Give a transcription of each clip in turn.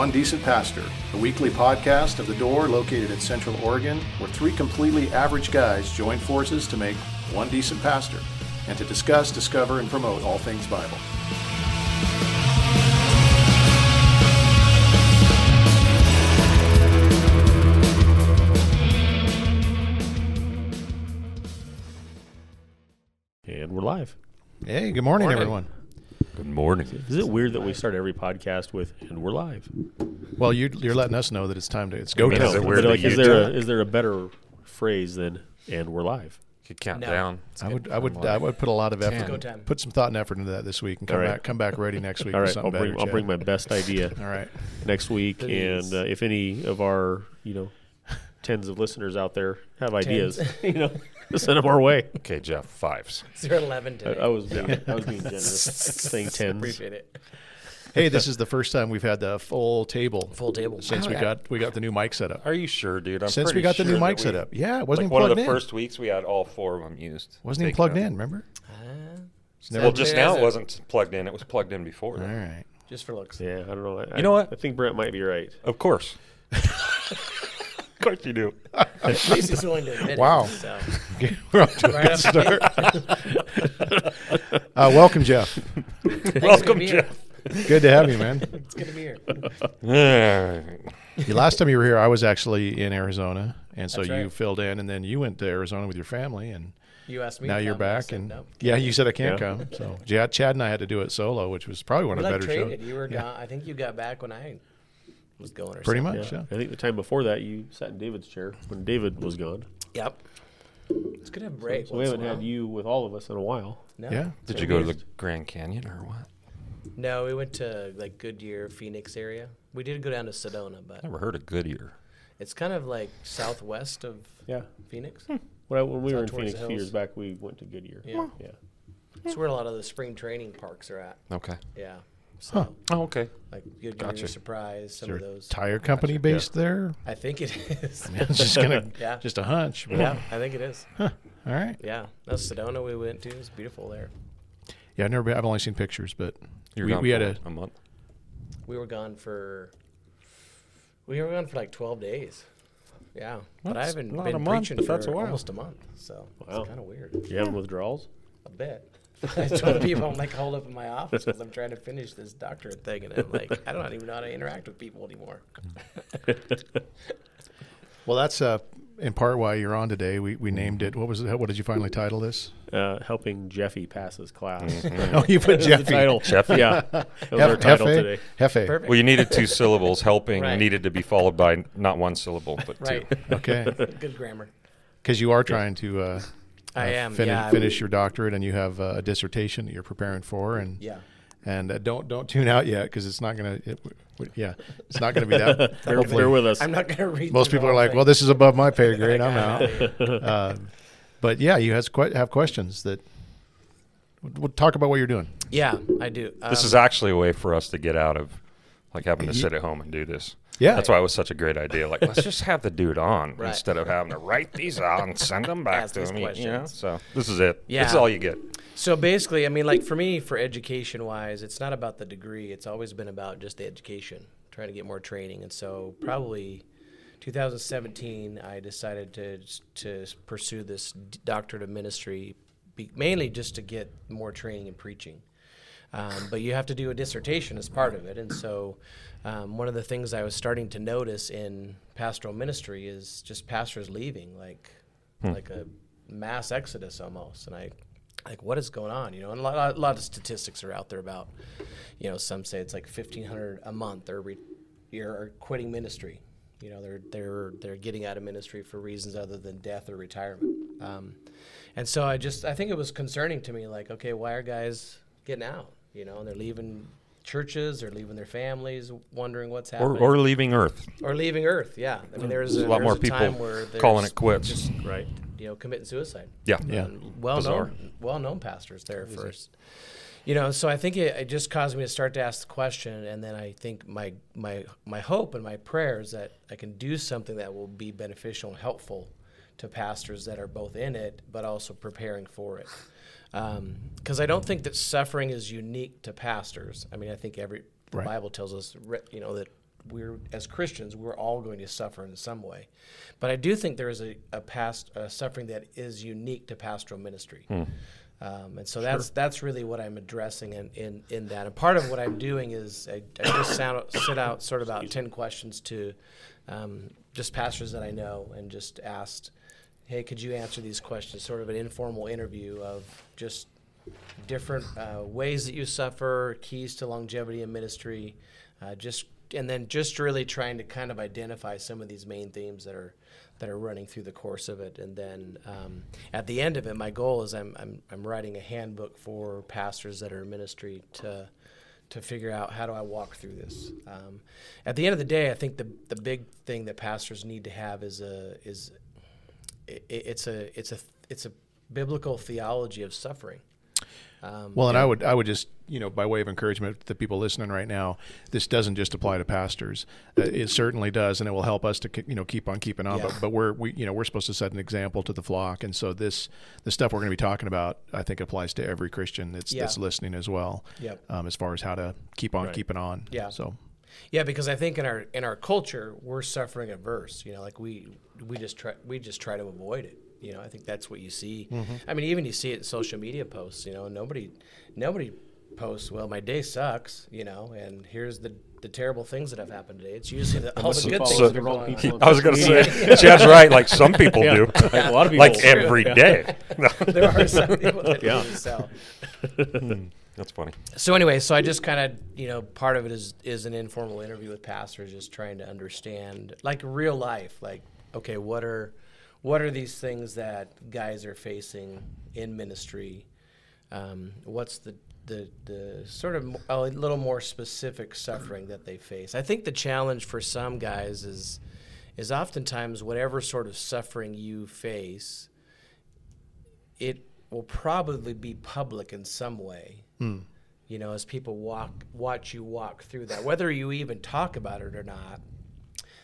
Welcome to One Decent Pastor, a weekly podcast of The Door located in Central Oregon, where three completely average guys join forces to make one decent pastor and to discuss, discover, and promote all things Bible. And we're live. Hey, good morning, Morning. everyone. Good morning. Is it weird that we start every podcast with "and we're live"? Well, you're, you're letting us know that it's time to it's go Is time. it But weird that like, you is there do a, it? is there a better phrase than "and we're live"? Could count No. down. I would I would I would put a lot of effort, Go time. put some thought and effort into that this week, and come All right. back come back ready next week All with right, I'll bring better. I'll Chad. bring my best idea All right. next week, Please. and uh, if any of our you know tens of listeners out there have ideas, you know, send them our way. Okay, Jeff, fives. Zero eleven I, today. I was being, I was being generous, saying tens. Appreciate it. Hey, this is the first time we've had the full table Full table. since we yeah. got we got the new mic set up. Are you sure, dude? I'm Since we pretty got the new sure mic that set up, yeah, it wasn't Like even one of plugged the in. first weeks, we had all four of them used. wasn't even Taken plugged out. in. Remember? Ah, It's never- Well, just now it wasn't plugged in. It was plugged in before. All though. just for looks. Yeah, I don't know. I, You know what? I think Brent might be right. Of course. of course you do. At he's willing to admit Wow. it. So. Okay, we're off to a good start. Uh, welcome, Jeff. welcome, for here. Jeff. Good to have you, man. It's good to be here. The last time you were here, I was actually in Arizona, and so That's you right. filled in, and then you went to Arizona with your family, and You asked me. now to you're come, I back, said and no. yeah, you said I can't Yeah. come. So Chad, Chad and I had to do it solo, which was probably one We of the like better traded. shows. You were gone. I think you got back when I was going or Pretty something. much, yeah. I think the time before that you sat in David's chair when David was gone. Yep. It's good to have a break. So we once haven't a had while. you with all of us in a while. No. Yeah. Did you go to the Grand Canyon or what? No, we went to like Goodyear, Phoenix area. We did go down to Sedona, but Never heard of Goodyear. it's kind of like southwest of Yeah. Phoenix. Hmm. When, I, when we It's were out in towards Phoenix the a few years hills. back, we went to Goodyear. Yeah. Yeah. It's where a lot of the spring training parks are at. Okay. Yeah. So Oh, okay. like Goodyear Gotcha. Surprise, Is some there of those. tire company based there? I think it is. It's just gonna, Yeah. just a hunch. but- yeah, I think it is. All right. Yeah, that's Sedona we went to. It's beautiful there. Yeah, I've never been. I've only seen pictures, but You're we, gone we had a a month. We were gone for. We were gone for like twelve days. Yeah, but I haven't not been a month, preaching but for that's a while. almost a month, so Wow. it's kind of weird. You having withdrawals? A bit. I told people I'm like holed up in my office because I'm trying to finish this doctorate thing, and I'm like, I don't even know how to interact with people anymore. well. That's uh, in part why you're on today. We we named it. What was it? What did you finally title this? Uh, helping Jeffy pass his class. Oh, you put Jeffy. title. Jeffy. Yeah. That was our title Hefe? today. Hefe. Perfect. Well, you needed two syllables. Helping Right. needed to be followed by not one syllable, but right. two. Okay. Good grammar. Because you are trying to. Uh, I uh, am. Finish, yeah. Finish would- your doctorate, and you have uh, a dissertation that you're preparing for, and Yeah. and uh, don't don't tune out yet because it's not gonna. It, w- yeah, it's not gonna be that. Bear, hopefully- bear with us. I'm not gonna read. most people are like, thing. "Well, this is above my pay grade. I'm Got out." Uh, but yeah, you has que- have questions that. We'll talk about what you're doing. Yeah, I do. This Um, is actually a way for us to get out of like having to sit at home and do this. Yeah. That's why it was such a great idea. Like, let's just have the dude on Right. instead of having to write these out and send them back Ask to him. You know? So this is it. Yeah. This is all you get. So basically, I mean, like for me, for education wise, it's not about the degree. It's always been about just the education, trying to get more training. And so probably 2017, I decided to to pursue this doctorate of ministry, mainly just to get more training in preaching. Um, but you have to do a dissertation as part of it. And so, um, one of the things I was starting to notice in pastoral ministry is just pastors leaving, like like a mass exodus almost. And I, like, what is going on? You know, and a lot, a lot of statistics are out there about, you know, some say it's like fifteen hundred a month are re- are quitting ministry. You know, they're they're they're getting out of ministry for reasons other than death or retirement. Um, and so I just I think it was concerning to me, like, okay, why are guys getting out? You know, and they're leaving churches, they're leaving their families, wondering what's happening, or leaving Earth. or leaving Earth. Yeah, I mean, there's There's a, a lot there's more a people time where calling it quits. Just right, you know, committing suicide. Yeah. Yeah. well Bizarre. known, well known pastors there first. You know, so I think it, it just caused me to start to ask the question, and then I think my my my hope and my prayer is that I can do something that will be beneficial and helpful to pastors that are both in it but also preparing for it. Because I don't think that suffering is unique to pastors. I mean, I think every the Right. Bible tells us, you know, that we're as Christians we're all going to suffer in some way. But I do think there is a, a past a suffering that is unique to pastoral ministry. Um, and so that's that's really what I'm addressing in, in, in that. And part of what I'm doing is I, I just sound, sit out sort of about ten questions to um, just pastors that I know and just asked, hey, could you answer these questions? Sort of an informal interview of just different uh, ways that you suffer, keys to longevity in ministry, uh, just and then just really trying to kind of identify some of these main themes that are that are running through the course of it. And then um, at the end of it, my goal is I'm, I'm I'm writing a handbook for pastors that are in ministry to to figure out how do I walk through this. Um, at the end of the day, I think the the big thing that pastors need to have is a is it, it's a it's a it's a biblical theology of suffering. Um, Well, and I would I would just you know by way of encouragement to the people listening right now, this doesn't just apply to pastors. Uh, it certainly does, and it will help us to you know keep on keeping on. Yeah. But, but we're we you know we're supposed to set an example to the flock, and so this the stuff we're going to be talking about, I think applies to every Christian that's Yeah. that's listening as well. Yep. Um, as far as how to keep on Right. keeping on. Yeah. So Yeah, because I think in our in our culture we're suffering averse. You know, like we we just try we just try to avoid it. You know, I think that's what you see. Mm-hmm. I mean, even you see it in social media posts. You know, nobody nobody posts. Well, my day sucks. You know, and here's the the terrible things that have happened today. It's usually the, all the So- good so that are going on. I was going to say, Chad's right. Like some people Yeah. do, Like a lot of people. like every day. No. there are some people that Yeah. do so. Hmm. That's funny. So anyway, so I just kind of you know part of it is is an informal interview with pastors, just trying to understand like real life, like okay, what are what are these things that guys are facing in ministry? Um, what's the the the sort of a little more specific suffering that they face? I think the challenge for some guys is is oftentimes whatever sort of suffering you face, it will probably be public in some way you know, as people walk, watch you walk through that, whether you even talk about it or not,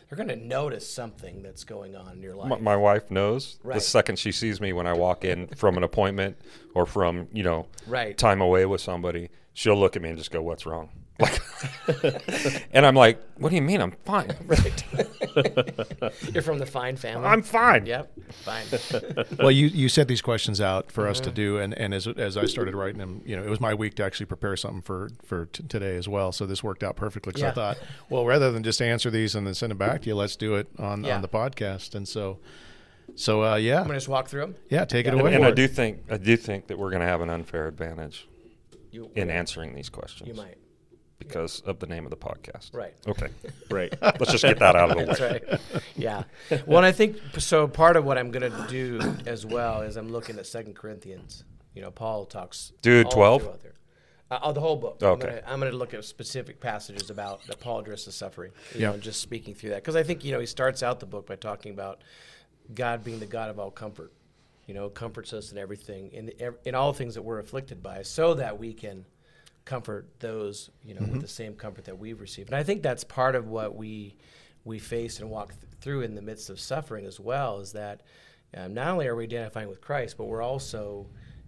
they're going to notice something that's going on in your life. My, my wife knows Right. the second she sees me when I walk in from an appointment or from you know Right. time away with somebody, she'll look at me and just go, "What's wrong?" Like, and I'm like, "What do you mean? I'm fine. right. You're from the fine family. I'm fine." Yep. Fine. well, you, you set these questions out for Mm-hmm. us to do, and, and as, as I started writing them, you know, it was my week to actually prepare something for for t- today as well. So this worked out perfectly. Because Yeah. I thought, well, rather than just answer these and then send them back to you, let's do it on, Yeah. on the podcast. And so, so uh, yeah, I'm going to just walk through them. yeah, take it Yeah. away. And I do think I do think that we're going to have an unfair advantage You, in answering these questions you might. Because of the name of the podcast. Right. Okay. right. Let's just get that out of the way. That's right. Yeah. Well, and I think so. Part of what I'm going to do as well is I'm looking at Second Corinthians. You know, Paul talks. Dude, 12? throughout. Uh, oh, the whole book. Okay. I'm going to look at specific passages about that Paul addresses suffering. You Yeah. know, just speaking through that because I think you know he starts out the book by talking about God being the God of all comfort. You know, comforts us in everything, in ev- in all things that we're afflicted by, so that we can comfort those, you know, with the same comfort that we've received. And I think that's part of what we we face and walk th- through in the midst of suffering as well. Is that um, not only are we identifying with Christ, but we're also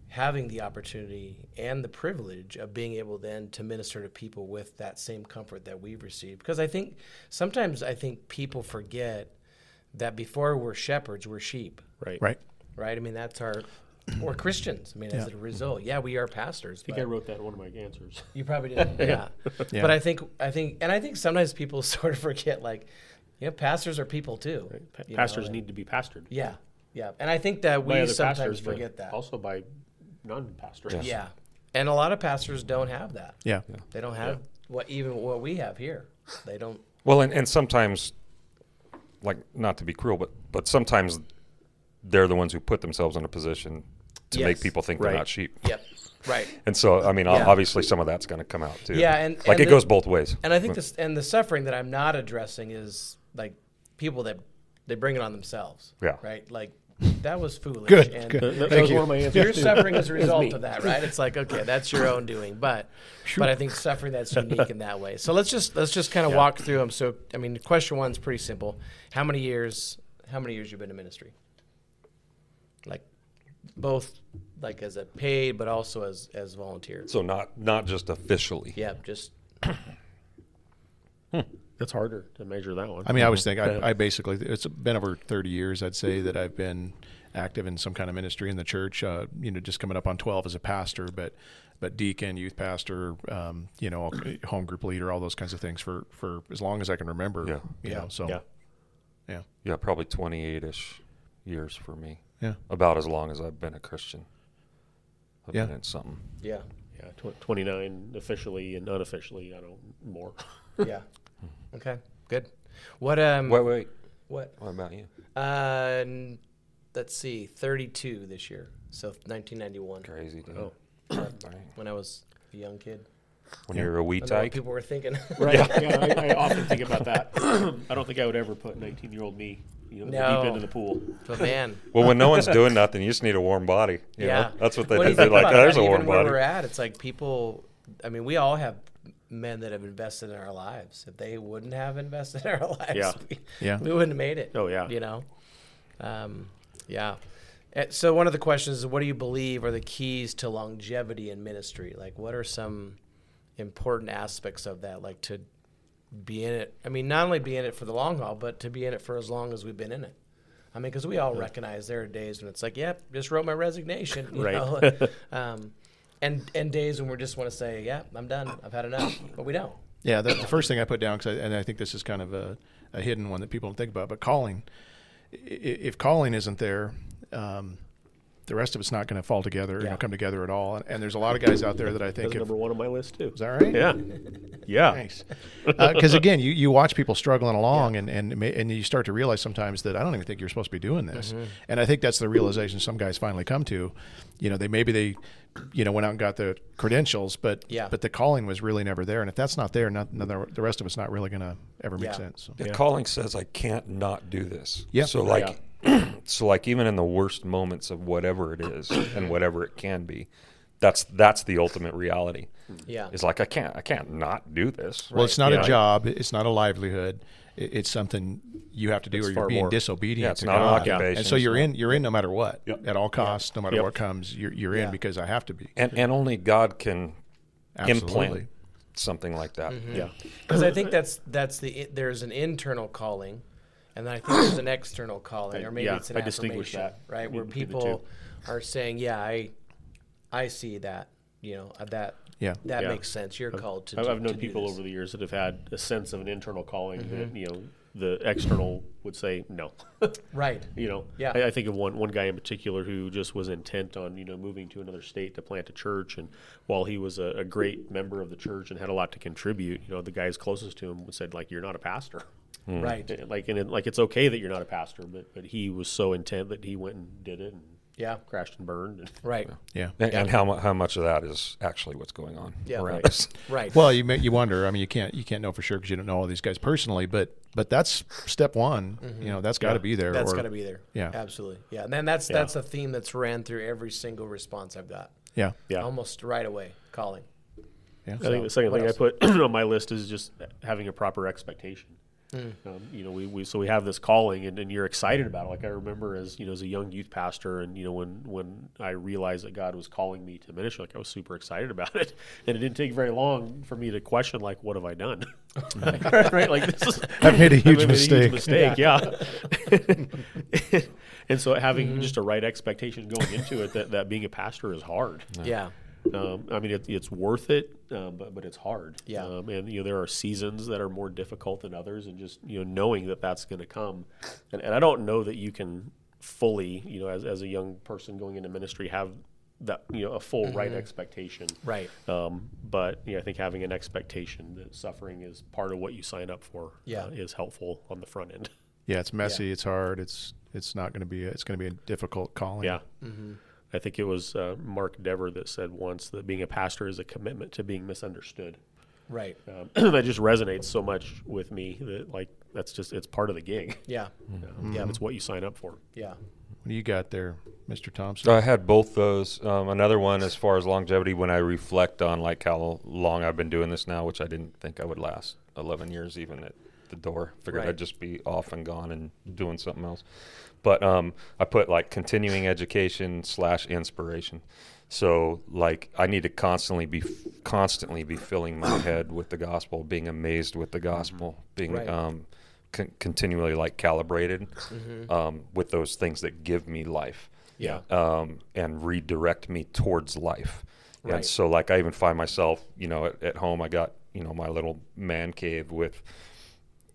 having the opportunity and the privilege of being able then to minister to people with that same comfort that we've received. Because I think sometimes I think people forget that before we're shepherds, we're sheep Right. right. right? I mean, that's our. We're Christians. I mean, as Yeah. a result, yeah, we are pastors. I think I wrote that in one of my answers. You probably did, yeah. Yeah. But I think, I think, and I think sometimes people sort of forget, like, yeah, pastors are people too. Pa- pastors know, and- need to be pastored. Yeah, yeah, and I think that by we sometimes pastors, forget that. Also by non-pastors. Yes. Yeah, and a lot of pastors don't have that. Yeah. They don't have what even what we have here. They don't. Well, and, and sometimes, like not to be cruel, but but sometimes they're the ones who put themselves in a position to make people think Right. they're not sheep. Yep. Right. And so, I mean, Yeah. obviously, some of that's going to come out too. Yeah, and- like and it the- goes both ways. And I think this and the suffering that I'm not addressing is like people that they bring it on themselves. Yeah. Right. Like that was foolish. Good, And good. That, that Thank was you. one of my answers. Your too. suffering is a result of that, right? It's like okay, that's your own doing, but but I think suffering that's unique in that way. So let's just let's just kind of walk through them. So I mean, question one's pretty simple. How many years? How many years you've been in ministry? Like both, like as a paid, but also as as volunteer. So not not just officially. Yeah, just That's harder to measure that one. I mean, I was thinking, I, I basically, it's been over 30 years, I'd say, that I've been active in some kind of ministry in the church. Uh, you know, just coming up on 12 as a pastor, but but deacon, youth pastor, um, you know, home group leader, all those kinds of things for for as long as I can remember. Yeah. You Yeah. know, so yeah. yeah, Yeah, probably 28 ish years for me. Yeah, About as long as I've been a Christian. I've Yeah. been in something. Yeah. Yeah, tw- 29 officially and unofficially, I don't more. Yeah. okay. Good. What um Wait, wait. what What about you? uh let's see 32 this year. So 1991 Crazy, dude. Oh. When I was a young kid. When you're a wee I don't know what tyke. people were thinking. Right. yeah, I, I often think about that. I don't think I would ever put 19 year old me, you know, No. deep into the pool. but man, Well, when no one's doing nothing, you just need a warm body. you yeah, know? That's what they When you think. They're like, oh, there's a warm even where body. we're at, it's like people. I mean, we all have men that have invested in our lives. If they wouldn't have invested in our lives, Yeah. we, Yeah. we wouldn't have made it. Oh, yeah. you know, um, yeah. Uh, So one of the questions is, what do you believe are the keys to longevity in ministry? Like, what are some important aspects of that? Like to be in it. I mean, not only be in it for the long haul, but to be in it for as long as we've been in it. I mean, because we all recognize there are days when it's like, yep, just wrote my resignation, you Right. know? um, and and days when we just want to say, yeah, I'm done, I've had enough, but we don't. yeah. The, the first thing I put down, cause I, and I think this is kind of a, a hidden one that people don't think about, but calling. If calling isn't there, um, the rest of it's not going to fall together, you Yeah. know, come together at all. And, and there's a lot of guys out there that I That's think, if, number one on my list, too. is that right? Yeah. Yeah. Nice. Because again, you, you watch people struggling along, and and and you start to realize sometimes that I don't even think you're supposed to be doing this. Mm-hmm. And I think that's the realization some guys finally come to. You know, they maybe they, you know, went out and got the credentials, but Yeah. but the calling was really never there. And if that's not there, not, the the rest of it's not really going to ever make Yeah. sense. So. The calling says I can't not do this. Yeah. So like, so like even in the worst moments of whatever it is and whatever it can be, that's that's the ultimate reality. Yeah. It's like I can't I can't not do this. Well, it's not Yeah. a job. It's not a livelihood. It's something you have to do, It's or you're being more. disobedient Yeah, it's to not an occupation, And so you're not- in. You're in no matter what, Yep. at all costs, no matter Yep. what comes. You're you're Yeah. in because I have to be. And and only God can Absolutely. implant something like that. Mm-hmm. Yeah. Because I think that's that's the there's an internal calling, and then I think there's an external calling, or maybe Yeah, it's an I distinguish affirmation, that right? Where people are saying, "Yeah, I, I see that, you know, uh, that Yeah. that Yeah. makes sense. You're called to." I've, do- I've known people this." over the years that have had a sense of an internal calling Mm-hmm. that, you know, the external would say no. right. you know, Yeah. I, I think of one one guy in particular who just was intent on you know moving to another state to plant a church, and while he was a, a great member of the church and had a lot to contribute, you know, the guys closest to him said like, "You're not a pastor." Mm. Right. Eh, like, and it, like it's okay that you're not a pastor, but but he was so intent that he went and did it and Yeah. crashed and burned. And, Right. Yeah. And, and how how much of that is actually what's going on Yeah. around Right. us? Right. Well, you may, you wonder. I mean, you can't you can't know for sure because you don't know all these guys personally. But but that's step one. Mm-hmm. You know, that's got to Yeah. be there. That's got to be there. Yeah. Absolutely. Yeah. And then that's Yeah. that's a theme that's ran through every single response I've got. Yeah. yeah. Almost right away. Calling. Yeah. I think the second what thing I put on my list is just having a proper expectation. Hmm. Um, you know, we, we so we have this calling, and, and you're excited about it. Like I remember as you know, as a young youth pastor, and you know, when when I realized that God was calling me to ministry, like I was super excited about it, and it didn't take very long for me to question, like, what have I done? right, like this is I've made a huge made mistake. mistake, yeah. and so having Mm-hmm. just a right expectation going into it that, that being a pastor is hard. Yeah. Um, I mean, it, it's worth it, um, but but it's hard. Yeah. Um, and you know, there are seasons that are more difficult than others, and just you know, knowing that that's going to come, and, and I don't know that you can fully, you know, as as a young person going into ministry, have that you know a full right expectation. Right. Um, but you know, I think having an expectation that suffering is part of what you sign up for Yeah. uh, is helpful on the front end. Yeah. It's messy. It's hard. It's it's not going to be. A, it's going to be a difficult calling. Yeah. I think it was uh, Mark Dever that said once that being a pastor is a commitment to being misunderstood. Right. Um, that just resonates so much with me that like that's just it's part of the gig. Yeah. Um, Yeah. it's what you sign up for. Yeah. What do you got there, Mr. Thompson? I had both those. Um, another one as far as longevity, when I reflect on like how long I've been doing this now, which I didn't think I would last 11 years even at the door. Figured Right. I'd just be off and gone and doing something else. But um, I put like continuing education slash inspiration. So like I need to constantly be constantly be filling my head with the gospel, being amazed with the gospel, being Right. um, con- continually like calibrated um, with those things that give me life Yeah. um, and redirect me towards life. Right. And so, like, I even find myself, you know, at, at home, I got, you know, my little man cave with,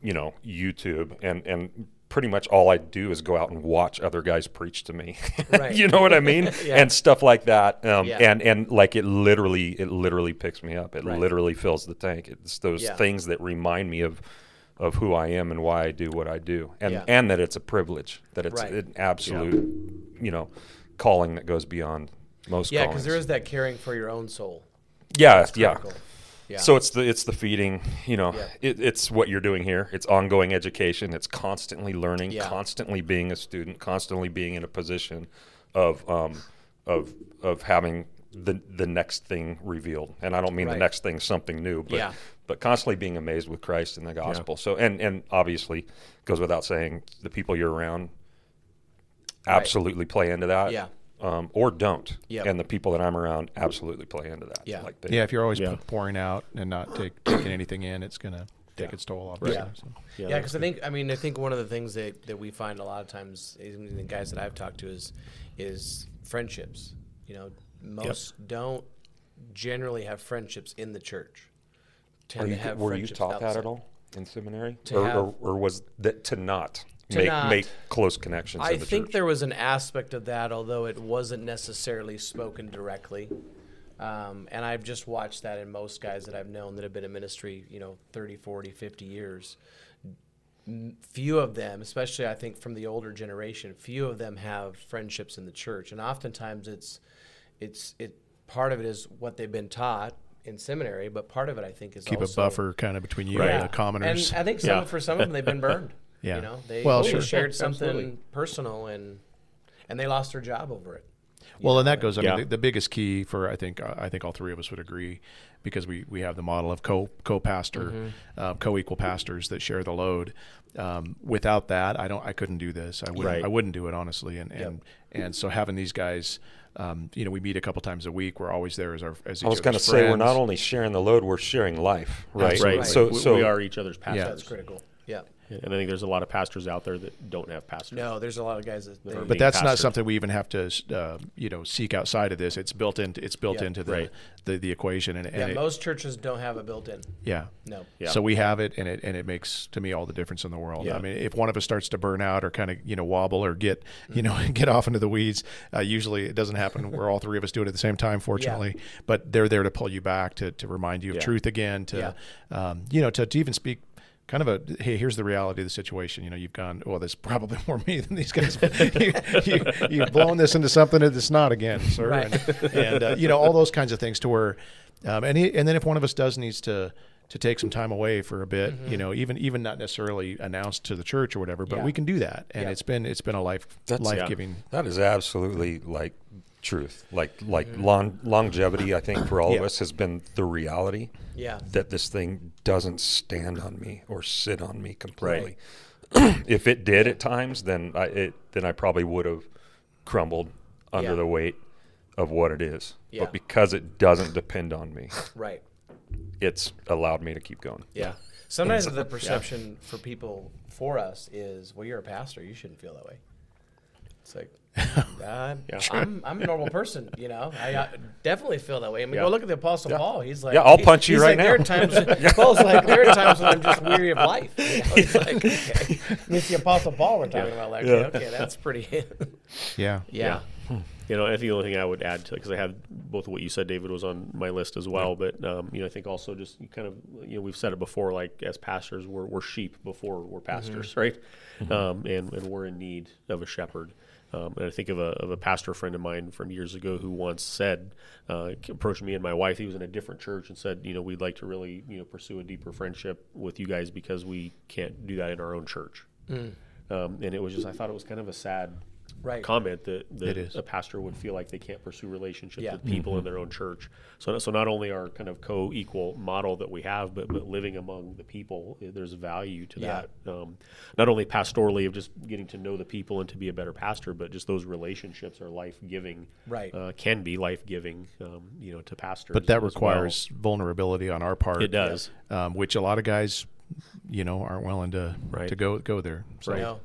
you know, YouTube, and and pretty much all I do is go out and watch other guys preach to me. Right. you know what I mean? Yeah. And stuff like that. Um, Yeah. And and like it literally, it literally picks me up. It Right. literally fills the tank. It's those Yeah. things that remind me of. Of who I am and why I do what I do, and and that it's a privilege, that it's Right. an absolute, you know, calling that goes beyond most. Yeah, because there is that caring for your own soul. Yeah, yeah. Yeah. So it's the it's the feeding, you know, Yeah. it, it's what you're doing here. It's ongoing education. It's constantly learning, Yeah. constantly being a student, constantly being in a position of um, of of having the the next thing revealed. And I don't mean Right. the next thing something new, but Yeah. but constantly being amazed with Christ and the gospel. So and and obviously goes without saying the people you're around absolutely play into that. Yeah. Um, or don't. Yep. And the people that I'm around absolutely play into that. Yeah. Like they, Yeah, if you're always Yeah. pouring out and not take, taking anything in, it's gonna take Yeah. its toll. Obviously. Yeah. So. Yeah, that's because I think I mean I think one of the things that, that we find a lot of times, even the guys that I've talked to, is is friendships. You know, most don't generally have friendships in the church. Tend Are you, to have were you friendships taught that at all in seminary, To or, have- or, or was that to not To make not- make close connections? I in the think church? there was an aspect of that, although it wasn't necessarily spoken directly. Um, and I've just watched that in most guys that I've known that have been in ministry, you know, 30, 40, 50 years. Few of them, especially I think from the older generation, few of them have friendships in the church. And oftentimes it's, it's, it, part of it is what they've been taught in seminary, but part of it I think is Keep also, a buffer kind of between you Right. and the commoners. and I think some Yeah. for some of them they've been burned. Yeah. You know, they Well, they sure. shared something Absolutely. personal and and they lost their job over it. Well, know, and that goes. I Yeah. mean, the, the biggest key for I think I think all three of us would agree, because we, we have the model of co co pastor, Mm-hmm. uh, co equal pastors that share the load. Um, without that, I don't. I couldn't do this. I wouldn't. Right. I wouldn't do it honestly. And and and so having these guys, um, you know, we meet a couple times a week. We're always there as our as each I was going to other's say we're not only sharing the load, we're sharing life, right? Absolutely. Right. So we, so we are each other's pastors. that's critical. Yeah. And I think there's a lot of pastors out there that don't have pastors. No, there's a lot of guys that. They, are But being that's not something we even have to, uh, you know, seek outside of this. It's built into it's built Yeah. into the, Right. the the equation, and, and yeah, it- most churches don't have it built in. yeah, No. Yeah. So we have it, and it and it makes to me all the difference in the world. Yeah. I mean, if one of us starts to burn out or kind of you know wobble or get you know get off into the weeds, uh, usually it doesn't happen where all three of us do it at the same time, fortunately. But they're there to pull you back to to remind you of Yeah. truth again, to um, you know to, to even speak. Kind of a hey, here's the reality of the situation. You know, you've gone. Well, there's probably more me than these guys. you, you, you've blown this into something that it's not again, sir. Right. And, and uh, you know all those kinds of things to where, um, and he, and then if one of us does needs to to take some time away for a bit, you know, even even not necessarily announced to the church or whatever, but Mm-hmm. Yeah. we can do that, and Yeah. it's been it's been a life That's- life giving. That is absolutely like truth. Like like long, longevity, I think for all of us has been the reality Yeah. that this thing doesn't stand on me or sit on me completely. Right. if it did at times, then I it then I probably would have crumbled under Yeah. the weight of what it is. Yeah. But because it doesn't depend on me, Right. it's allowed me to keep going. Yeah. Sometimes the perception for people for us is, well, you're a pastor, you shouldn't feel that way. It's like, uh, I'm, I'm a normal person, you know. I uh, definitely feel that way. I mean, Yeah. go look at the Apostle Paul. He's like, Yeah, I'll he- punch you right like, There are now." times, Paul's like, there are times when I'm just weary of life. You know, it's like, okay, it's the Apostle Paul we're talking about. Like, Yeah. okay, that's pretty. Yeah, yeah. You know, I think the only thing I would add to it, because I had both of what you said, David, was on my list as well. But um, you know, I think also just kind of you know we've said it before, like as pastors, we're, we're sheep before we're pastors, right? Um, and and we're in need of a shepherd. Um, and I think of a, of a pastor friend of mine from years ago who once said, uh, approached me and my wife. He was in a different church and said, you know, we'd like to really, you know, pursue a deeper friendship with you guys because we can't do that in our own church. Um, and it was just, I thought it was kind of a sad Right. comment that, It that is. a pastor would feel like they can't pursue relationships Yeah. with people in their own church. So, so not only our kind of co-equal model that we have, but, but living among the people, eh, there's value to Yeah. that. Um, not only pastorally of just getting to know the people and to be a better pastor, but just those relationships are life-giving. Right. Uh, can be life-giving, um, you know, to pastors. But that as well. requires vulnerability on our part. It does. um, which a lot of guys, you know, aren't willing to Right. to go go there. So No,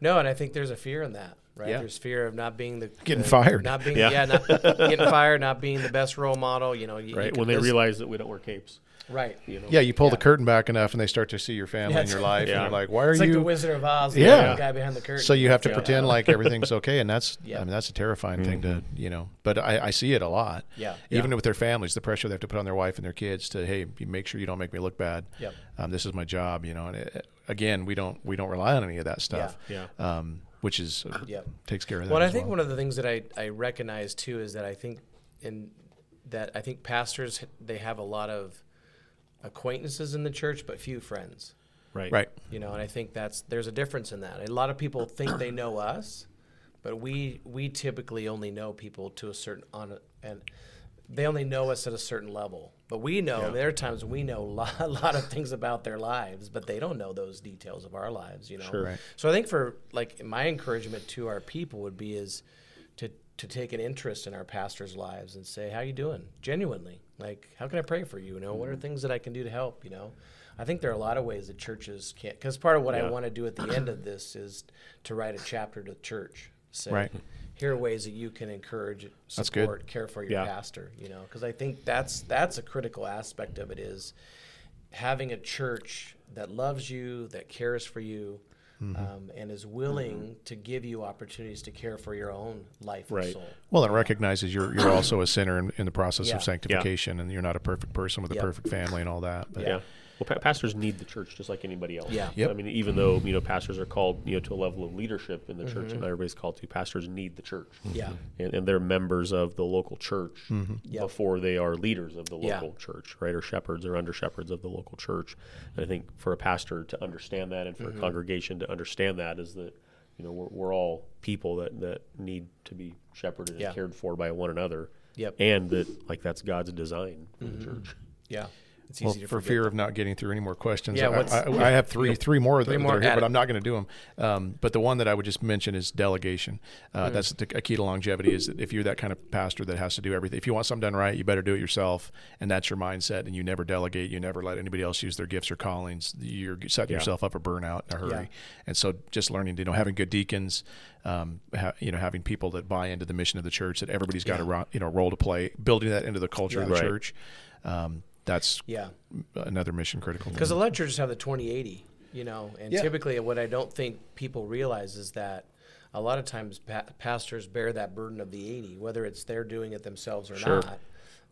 no, and I think there's a fear in that, right? Yeah. There's fear of not being the Getting the- fired. not being Yeah. yeah, not getting fired, not being the best role model. You know, you, you Right can- when they this- realize that we don't wear capes. right. You know. yeah, you pull the curtain back enough, and they start to see your family Yeah, and your life, Yeah. and they're like, "Why are It's like the Wizard of Oz, the Yeah. guy behind the curtain. so you have to Yeah. pretend like everything's okay, and that's Yeah. I mean that's a terrifying thing to you know. But I, I see it a lot. Yeah. Even with their families, the pressure they have to put on their wife and their kids to hey, make sure you don't make me look bad. Yep. Um, this is my job, you know. And it, again, we don't we don't rely on any of that stuff. Yeah. Um, which is uh, Yep. takes care of that. Well, and I think well. one of the things that I, I recognize too is that I think in that I think pastors they have a lot of acquaintances in the church, but few friends. Right. right. You know, and I think that's there's a difference in that. A lot of people think they know us, but we we typically only know people to a certain on a, and they only know us at a certain level. But we know there are times we know a lot, a lot of things about their lives, but they don't know those details of our lives. You know, Sure. Right. so I think for like my encouragement to our people would be is to to take an interest in our pastors' lives and say, "How you doing?" Genuinely, like, "How can I pray for you?" You know, what are mm-hmm. things that I can do to help? You know, I think there are a lot of ways that churches can't. Because part of what I want to do at the end of this is to write a chapter to the church. Say, Right. Here are ways that you can encourage, That's support, care for your Yeah. pastor. You know, because I think that's that's a critical aspect of it is having a church that loves you, that cares for you, Mm-hmm. um, and is willing to give you opportunities to care for your own life Right. and soul. Well, it recognizes you're you're also a sinner in, in the process Yeah. of sanctification, and you're not a perfect person with a perfect family and all that. But Yeah. Well, pa- pastors need the church just like anybody else. Yeah. Yep. I mean, even though you know pastors are called you know to a level of leadership in the church, Mm-hmm. and everybody's called to, pastors need the church. Yeah. And, and they're members of the local church Yep. before they are leaders of the Yeah. local church, right? Or shepherds or under shepherds of the local church. And I think for a pastor to understand that, and for Mm-hmm. a congregation to understand that, is that you know we're, we're all people that that need to be shepherded Yeah. and cared for by one another. Yep. And that like that's God's design for the church. Yeah. It's well, to for fear that. of not getting through any more questions, Yeah, I, I, I have three three more Three that more, are here, but. I'm not going to do them. Um, but the one that I would just mention is delegation. Uh, Mm-hmm. That's the, a key to longevity. Is that if you're that kind of pastor that has to do everything, if you want something done right, you better do it yourself, and that's your mindset. And you never delegate. You never let anybody else use their gifts or callings. You're setting Yeah. yourself up for burnout in a hurry. Yeah. And so, just learning, you know, having good deacons, um, ha, you know, having people that buy into the mission of the church, that everybody's got a ro- you know role to play, building that into the culture of the Right. church. Um, that's Yeah. another mission critical. Because a lot of churches have the 2080, you know, and Yeah. typically what I don't think people realize is that a lot of times pa- pastors bear that burden of the 80, whether it's they're doing it themselves or Sure. not.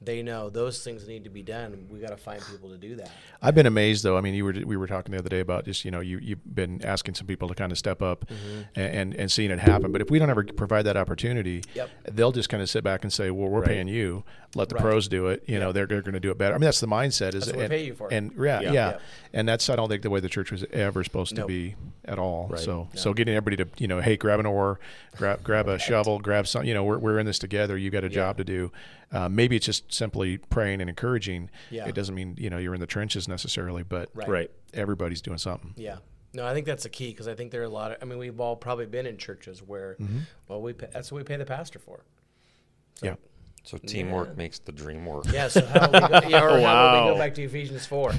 They know those things need to be done. We got to find people to do that. I've been amazed though. I mean, you were we were talking the other day about just you know you you've been asking some people to kind of step up Mm-hmm. and, and and seeing it happen. But if we don't ever provide that opportunity, Yep. they'll just kind of sit back and say, "Well, we're Right. paying you. Let the Right. pros do it. You know, they're, they're going to do it better." I mean, that's the mindset. Is That's and, pay you for. And yeah, Yeah. yeah, Yep. and that's I don't think the way the church was ever supposed to be at all. Right. So so getting everybody to you know, hey, grab an oar, grab grab a shovel, grab some. You know, we're we're in this together. You got a job to do. Uh, maybe it's just simply praying and encouraging. Yeah. It doesn't mean you know you're in the trenches necessarily, but Right. Right. everybody's doing something. Yeah. No, I think that's the key because I think there are a lot of. I mean, we've all probably been in churches where, well, we pay, that's what we pay the pastor for. Yeah. So teamwork makes the dream work. Yeah. So how about we go, yeah, or how about we Wow. go back to Ephesians four,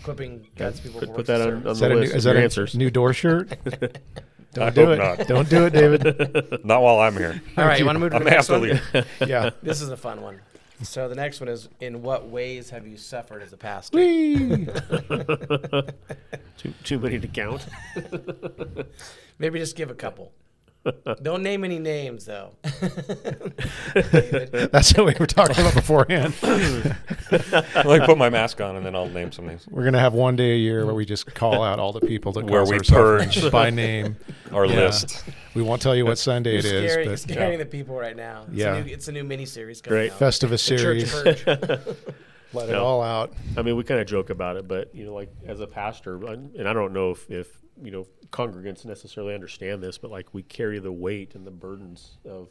equipping God's people. Put, put that of on, on Is the that a new, list is that your a answers. new door shirt? Don't I do hope it. not. Don't do it, David. Not while I'm here. All right, you want to move to I'm the next one? leave. yeah. This is a fun one. So the next one is: In what ways have you suffered as a pastor? Whee! Too, too many to count. Maybe just give a couple. Don't name any names, though. That's what we were talking about beforehand. Let me put my mask on and then I'll name some names. We're gonna have one day a year where we just call out all the people that Where cause we our suffering purge. by name. Our Yeah. list. We won't tell you what Sunday it You're is, scaring, but scaring the people right now. It's Yeah. a new, it's a new mini series Great. out. Festivus series. Purge. Let it all out. I mean, we kind of joke about it, but you know, like as a pastor, and and I don't know if, if you know congregants necessarily understand this, but like we carry the weight and the burdens of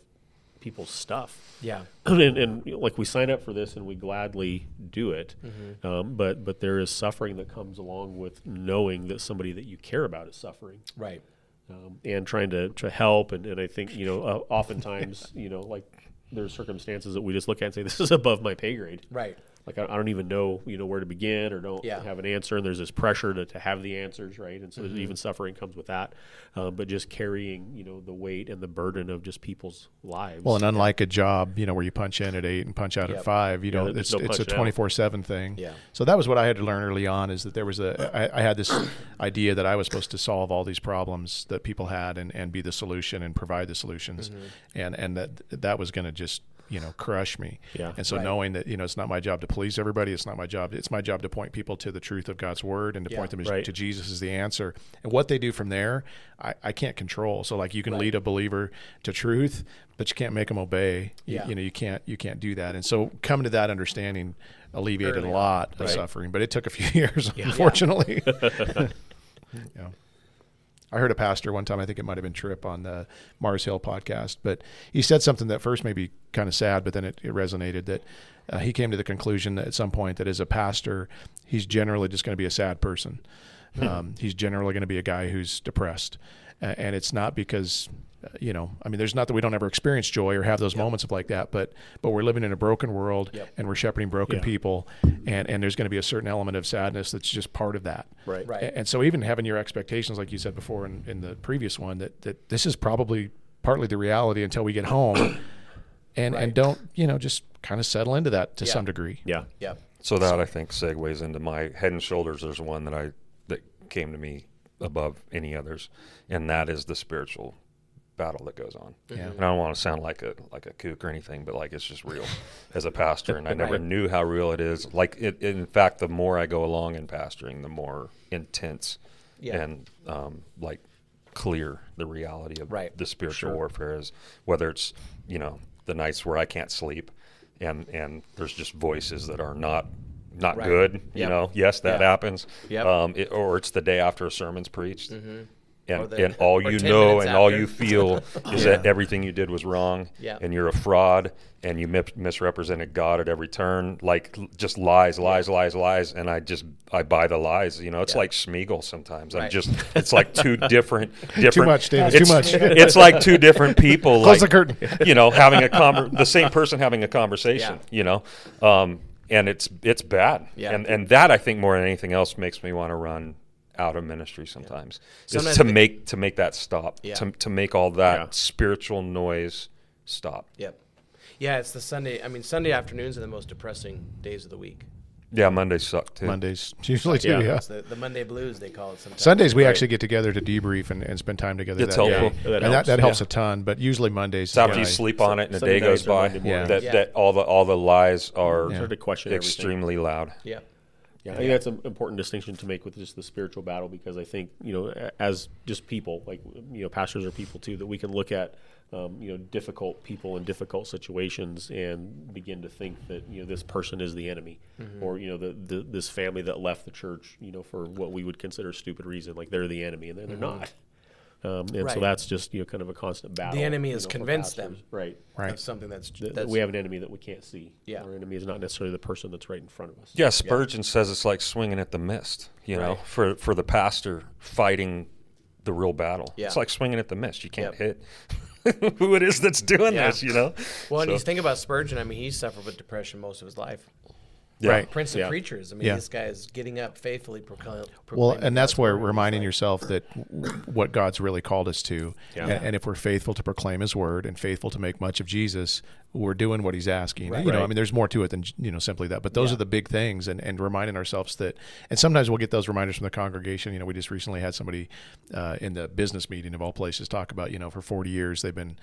people's stuff. Yeah. and, and you know, like we sign up for this and we gladly do it, um, but but there is suffering that comes along with knowing that somebody that you care about is suffering Right. um, and trying to, to help. And, and I think, you know, uh, oftentimes, you know, like there's circumstances that we just look at and say, this is above my pay grade. Right. Like, I, I don't even know, you know, where to begin or don't Yeah. have an answer. And there's this pressure to, to have the answers, right? And so Mm-hmm. even suffering comes with that. Um, but just carrying, you know, the weight and the burden of just people's lives. Well, and unlike a job, you know, where you punch in at eight and punch out Yep. at five, you Yeah, know, there's it's no it's a twenty four seven thing. Yeah. So that was what I had to learn early on is that there was a I, I had this idea that I was supposed to solve all these problems that people had and, and be the solution and provide the solutions, Mm-hmm. and and that that was going to just you know crush me. Yeah. And so Right. knowing that you know it's not my job to please everybody, it's not my job. It's my job to point people to the truth of God's word and to Yeah. point them Right. to Jesus as the answer. And what they do from there, I, I can't control. So like you can Right. lead a believer to truth, but you can't make them obey. You- Yeah. You, know you can't you can't do that. And so coming to that understanding alleviated Early a on. lot of suffering, but it took a few years, unfortunately. yeah. I heard a pastor one time, I think it might have been Tripp on the Mars Hill podcast, but he said something that first made me kind of sad, but then it, it resonated that uh, he came to the conclusion that at some point that as a pastor, he's generally just going to be a sad person. Um, he's generally going to be a guy who's depressed. Uh, and it's not because, Uh, you know, I mean, there's not that we don't ever experience joy or have those moments of like that, but but we're living in a broken world Yep. and we're shepherding broken Yeah. people, and and there's going to be a certain element of sadness that's just part of that. Right. Right. A- And so even having your expectations, like you said before in, in the previous one, that, that this is probably partly the reality until we get home and, Right. and don't, you know, just kind of settle into that to Yeah. some degree. Yeah. Yeah. So that I think segues into my head and shoulders. There's one that I that came to me above any others, and that is the spiritual battle that goes on. Yeah. And I don't want to sound like a like a kook or anything, but like it's just real as a pastor, and I never Right. knew how real it is. Like it, in fact, the more I go along in pastoring, the more intense Yeah. and um, like clear the reality of Right. the spiritual Sure. warfare is. Whether it's you know the nights where I can't sleep, and and there's just voices that are not not Right. good. You know, yes, that Yeah. happens. Yep. Um, it, or it's the day after a sermon's preached, and the- and all you know and all you feel is that everything you did was wrong, Yeah. and you're a fraud, and you mis- misrepresented God at every turn, like just lies, lies, lies, lies, and I just I buy the lies. You know, it's Yeah. like Smeagol sometimes. I'm just it's like two different different. Too much, David. It's, Too much. it's like two different people. Close like, the curtain. You know, having a conver- the same person having a conversation. Yeah. You know, um, and it's it's bad. Yeah. And and that I think more than anything else makes me want to run out of ministry sometimes. Is Sometimes to the- make to make that stop. Yeah. To to make all that Yeah. spiritual noise stop. Yep. Yeah, it's the Sunday. I mean, Sunday afternoons are the most depressing days of the week. Yeah, Mondays suck too. Mondays usually too. Yeah. Yeah. It's the, the Monday blues they call it sometimes. Sundays we Right. actually get together to debrief and, and spend time together. It's that helpful. Yeah, that and that, helps. that helps Yeah. a ton. But usually Mondays. It's after yeah, you sleep on it and a Sunday day goes by. Yeah. That Yeah. that all the all the lies are Yeah. Start to question everything. extremely loud. Yeah. Yeah, I think that's an important distinction to make with just the spiritual battle because I think you know, as just people, like you know, pastors are people too, that we can look at um, you know difficult people in difficult situations and begin to think that you know this person is the enemy, or you know the, the this family that left the church, you know, for what we would consider stupid reason, like they're the enemy, and they're, they're not. Um, and Right. so that's just you know kind of a constant battle. The enemy you has know, convinced them. right? Right. Of something that's, That- that that's we have an enemy that we can't see. Yeah. our enemy is not necessarily the person that's right in front of us. Yeah, Spurgeon says it's like swinging at the mist. You know, Right. for for the pastor fighting the real battle. Yeah. It's like swinging at the mist. You can't Yep. hit who it is that's doing Yeah. this. You know. Well, and you think about Spurgeon. I mean, he suffered with depression most of his life. Yeah. Right. Prince of Yeah. preachers. I mean, Yeah. this guy is getting up faithfully proclaim. Well, and that's where reminding like- yourself that what God's really called us to, Yeah. and, and if we're faithful to proclaim His word and faithful to make much of Jesus, we're doing what He's asking. Right. You know, I mean, there's more to it than you know simply that, but those Yeah. are the big things, and, and reminding ourselves that. And sometimes we'll get those reminders from the congregation. You know, we just recently had somebody uh, in the business meeting of all places talk about you know for 40 years they've been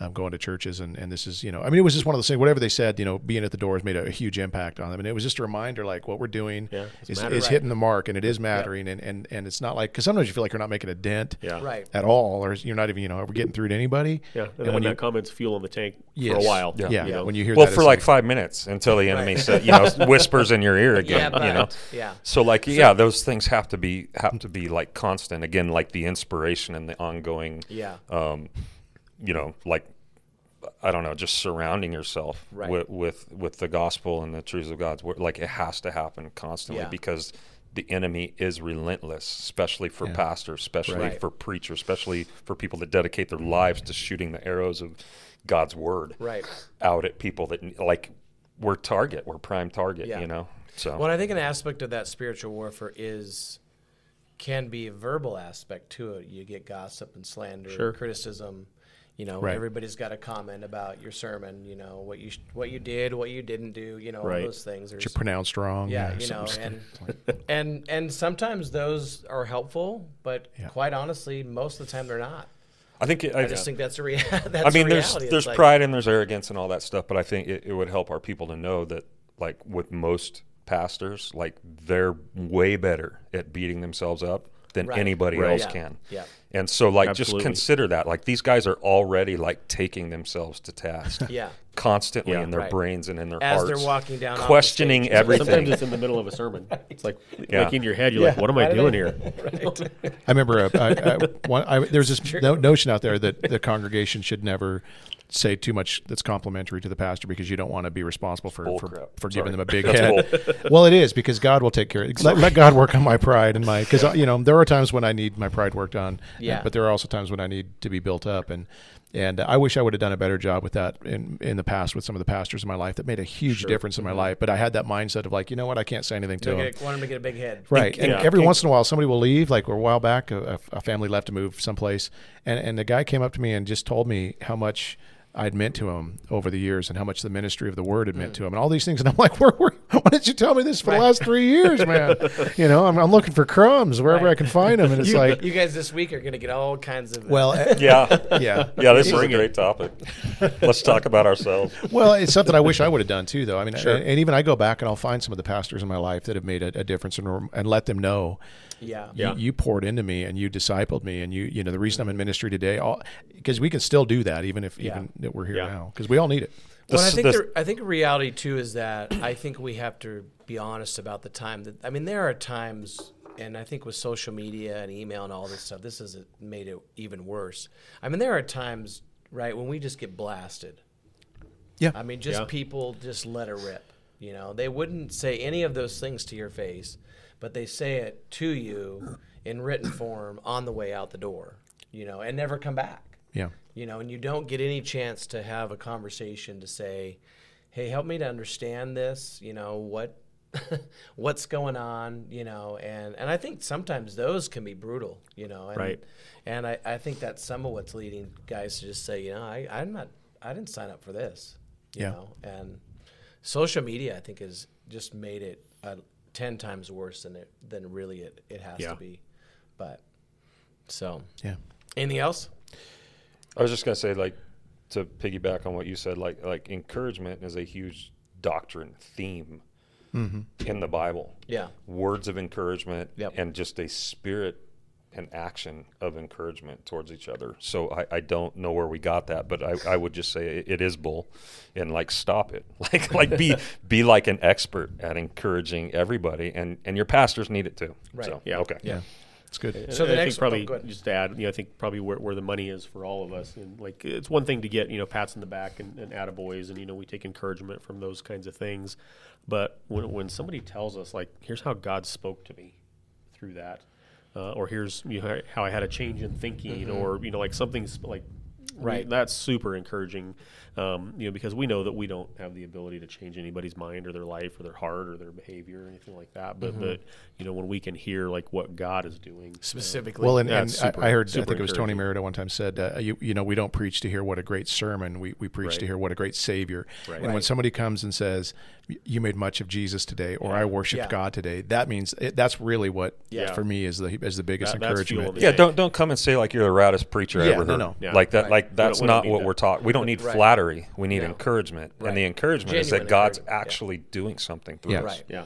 um, going to churches, and, and this is you know I mean it was just one of those things. Whatever they said, you know, being at the door has made a, a huge impact on them, and it was just a reminder like what we're doing Yeah, it's is, mattering. is hitting the mark, and it is mattering, and, and and it's not like because sometimes you feel like you're not making a dent Yeah. Right. at all, or you're not even you know are we getting through to anybody? Yeah, and, And and when that you comments fuel in the tank Yes. for a while. Out. Yeah. Yeah, you know? when you hear well that, for like five minutes until the enemy Right. said, you know, whispers in your ear again. Yeah, you know. Yeah. So like, yeah, those things have to be have to be like constant. Again, like the inspiration and the ongoing. Yeah. Um, you know, like I don't know, just surrounding yourself Right. with, with with the gospel and the truths of God's word. Like it has to happen constantly Yeah. because the enemy is relentless, especially for Yeah. pastors, especially Right. for preachers, especially for people that dedicate their lives to shooting the arrows of God's word Right. out at people that like we're target, we're prime target, Yeah. you know. So Well, I think an aspect of that spiritual warfare is can be a verbal aspect to it. You get gossip and slander, Sure. criticism. You know, Right. everybody's got a comment about your sermon. You know what you sh- what you did, what you didn't do. You know, all Right. those things. There's, you're pronounced wrong. yeah, you know, something- and and and sometimes those are helpful, but Yeah. quite honestly, most of the time they're not. I think it, I just think that's a rea- that's I mean, there's there's like- pride and there's arrogance and all that stuff, but I think it, it would help our people to know that, like with most pastors, like they're way better at beating themselves up than Right. anybody Right. else Yeah. can. Yeah. And so, like, Absolutely. just consider that. Like, these guys are already like taking themselves to task, Yeah. constantly Yeah. in their Right. brains and in their As hearts, they're walking down off the questioning everything. Sometimes it's in the middle of a sermon. It's like, Yeah. like in your head, you're like, what am Why I doing I- here? I remember uh, I, I, one, I, there's this no, notion out there that the congregation should never say too much that's complimentary to the pastor because you don't want to be responsible for for, Bullcrap. for giving them a big That's head. well, it is because God will take care of it. Let, let God work on my pride and my because you know there are times when I need my pride worked on. Yeah. But there are also times when I need to be built up and. And I wish I would have done a better job with that in, in the past with some of the pastors in my life that made a huge difference in my life. But I had that mindset of like, you know what, I can't say anything to Don't them. get want them to get a big head. Right. And Yeah. every once in a while, somebody will leave. Like a while back, a, a family left to move someplace. And, and the guy came up to me and just told me how much I'd meant to him over the years and how much the ministry of the word had meant mm. to him and all these things. And I'm like, where, where, why didn't you tell me this for the last three years, man? you know, I'm, I'm looking for crumbs wherever Right. I can find them. And it's you, like, you guys this week are going to get all kinds of. well, uh, yeah, yeah. yeah. This is a Bring it. great topic. Let's talk about ourselves. Well, it's something I wish I would have done too, though. I mean, and, and even I go back and I'll find some of the pastors in my life that have made a, a difference and, and let them know yeah. Yeah. you, you poured into me and you discipled me and you you know the reason I'm in ministry today all because we can still do that even if Yeah. even that we're here Yeah. now because we all need it. Well, I think this- the, I think reality too is that I think we have to be honest about the time that I mean there are times and I think with social media and email and all this stuff this has made it even worse. I mean there are times right when we just get blasted. Yeah. I mean just Yeah. people just let it rip. You know, they wouldn't say any of those things to your face, but they say it to you in written form on the way out the door, you know, and never come back Yeah. You know, and you don't get any chance to have a conversation to say, "Hey, help me to understand this." You know what what's going on. You know, and and I think sometimes those can be brutal. You know, and, Right. And I, I think that's some of what's leading guys to just say, you know, I I'm not I didn't sign up for this. You Yeah. know, and social media I think has just made it uh, ten times worse than it than really it it has Yeah. to be. But so Yeah. anything else? I was just gonna say, like, to piggyback on what you said, like, like encouragement is a huge doctrine theme mm-hmm. in the Bible. Yeah. Words of encouragement Yep. and just a spirit and action of encouragement towards each other. So I, I don't know where we got that, but I, I would just say it, it is bull, and like stop it, like like be be like an expert at encouraging everybody, and and your pastors need it too. Right. So, Yeah. Okay. Yeah. It's good. So the I next- think probably oh, just to add, you know, I think probably where, where the money is for all of us, and like it's one thing to get you know pats in the back and, and attaboys, and you know we take encouragement from those kinds of things, but when when somebody tells us like, here's how God spoke to me through that, uh, or here's you know how I had a change in thinking, or you know like something's like. Right. that's super encouraging, um, you know, because we know that we don't have the ability to change anybody's mind or their life or their heart or their behavior or anything like that. But, Mm-hmm. but you know, when we can hear like what God is doing, Specifically, Well, and, Yeah, and it's I, super- I heard, I think it was Tony encouraging. Merida one time said, uh, you, you know, we don't preach to hear what a great sermon, we, we preach to hear what a great Savior. Right. And when somebody comes and says, "Y- you made much of Jesus today, or I worshiped Yeah. God today, that means, it, that's really what, Yeah. for me, is the, is the biggest That- encouragement. the Yeah, tank. don't don't come and say like you're the raddest preacher I Yeah, ever no, heard. no. Yeah. Like that, Right. like that's we don't not need what that. we're taught. We don't need Right. flattery. We need Yeah. encouragement, Right. and the encouragement is that God's encouragement, yeah. actually doing something through Yeah. us. right. Yeah.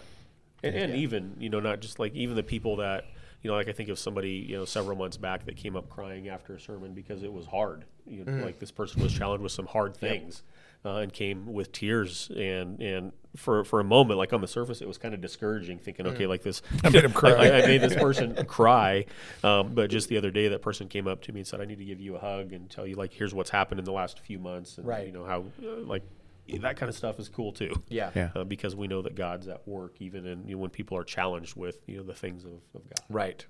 And, and even, you know, not just like even the people that, you know, like I think of somebody, you know, several months back that came up crying after a sermon because it was hard. You know, Mm-hmm. like this person was challenged with some hard things. Uh, and came with tears and and for for a moment, like on the surface, it was kind of discouraging, thinking, okay, like this, I made him cry. I, I made this person cry. Um, but just the other day, that person came up to me and said, I need to give you a hug and tell you like, here's what's happened in the last few months, and Right. you know how uh, like that kind of stuff is cool too. Yeah. Yeah. Uh, because we know that God's at work, even in you know, when people are challenged with you know the things of, of God. Right.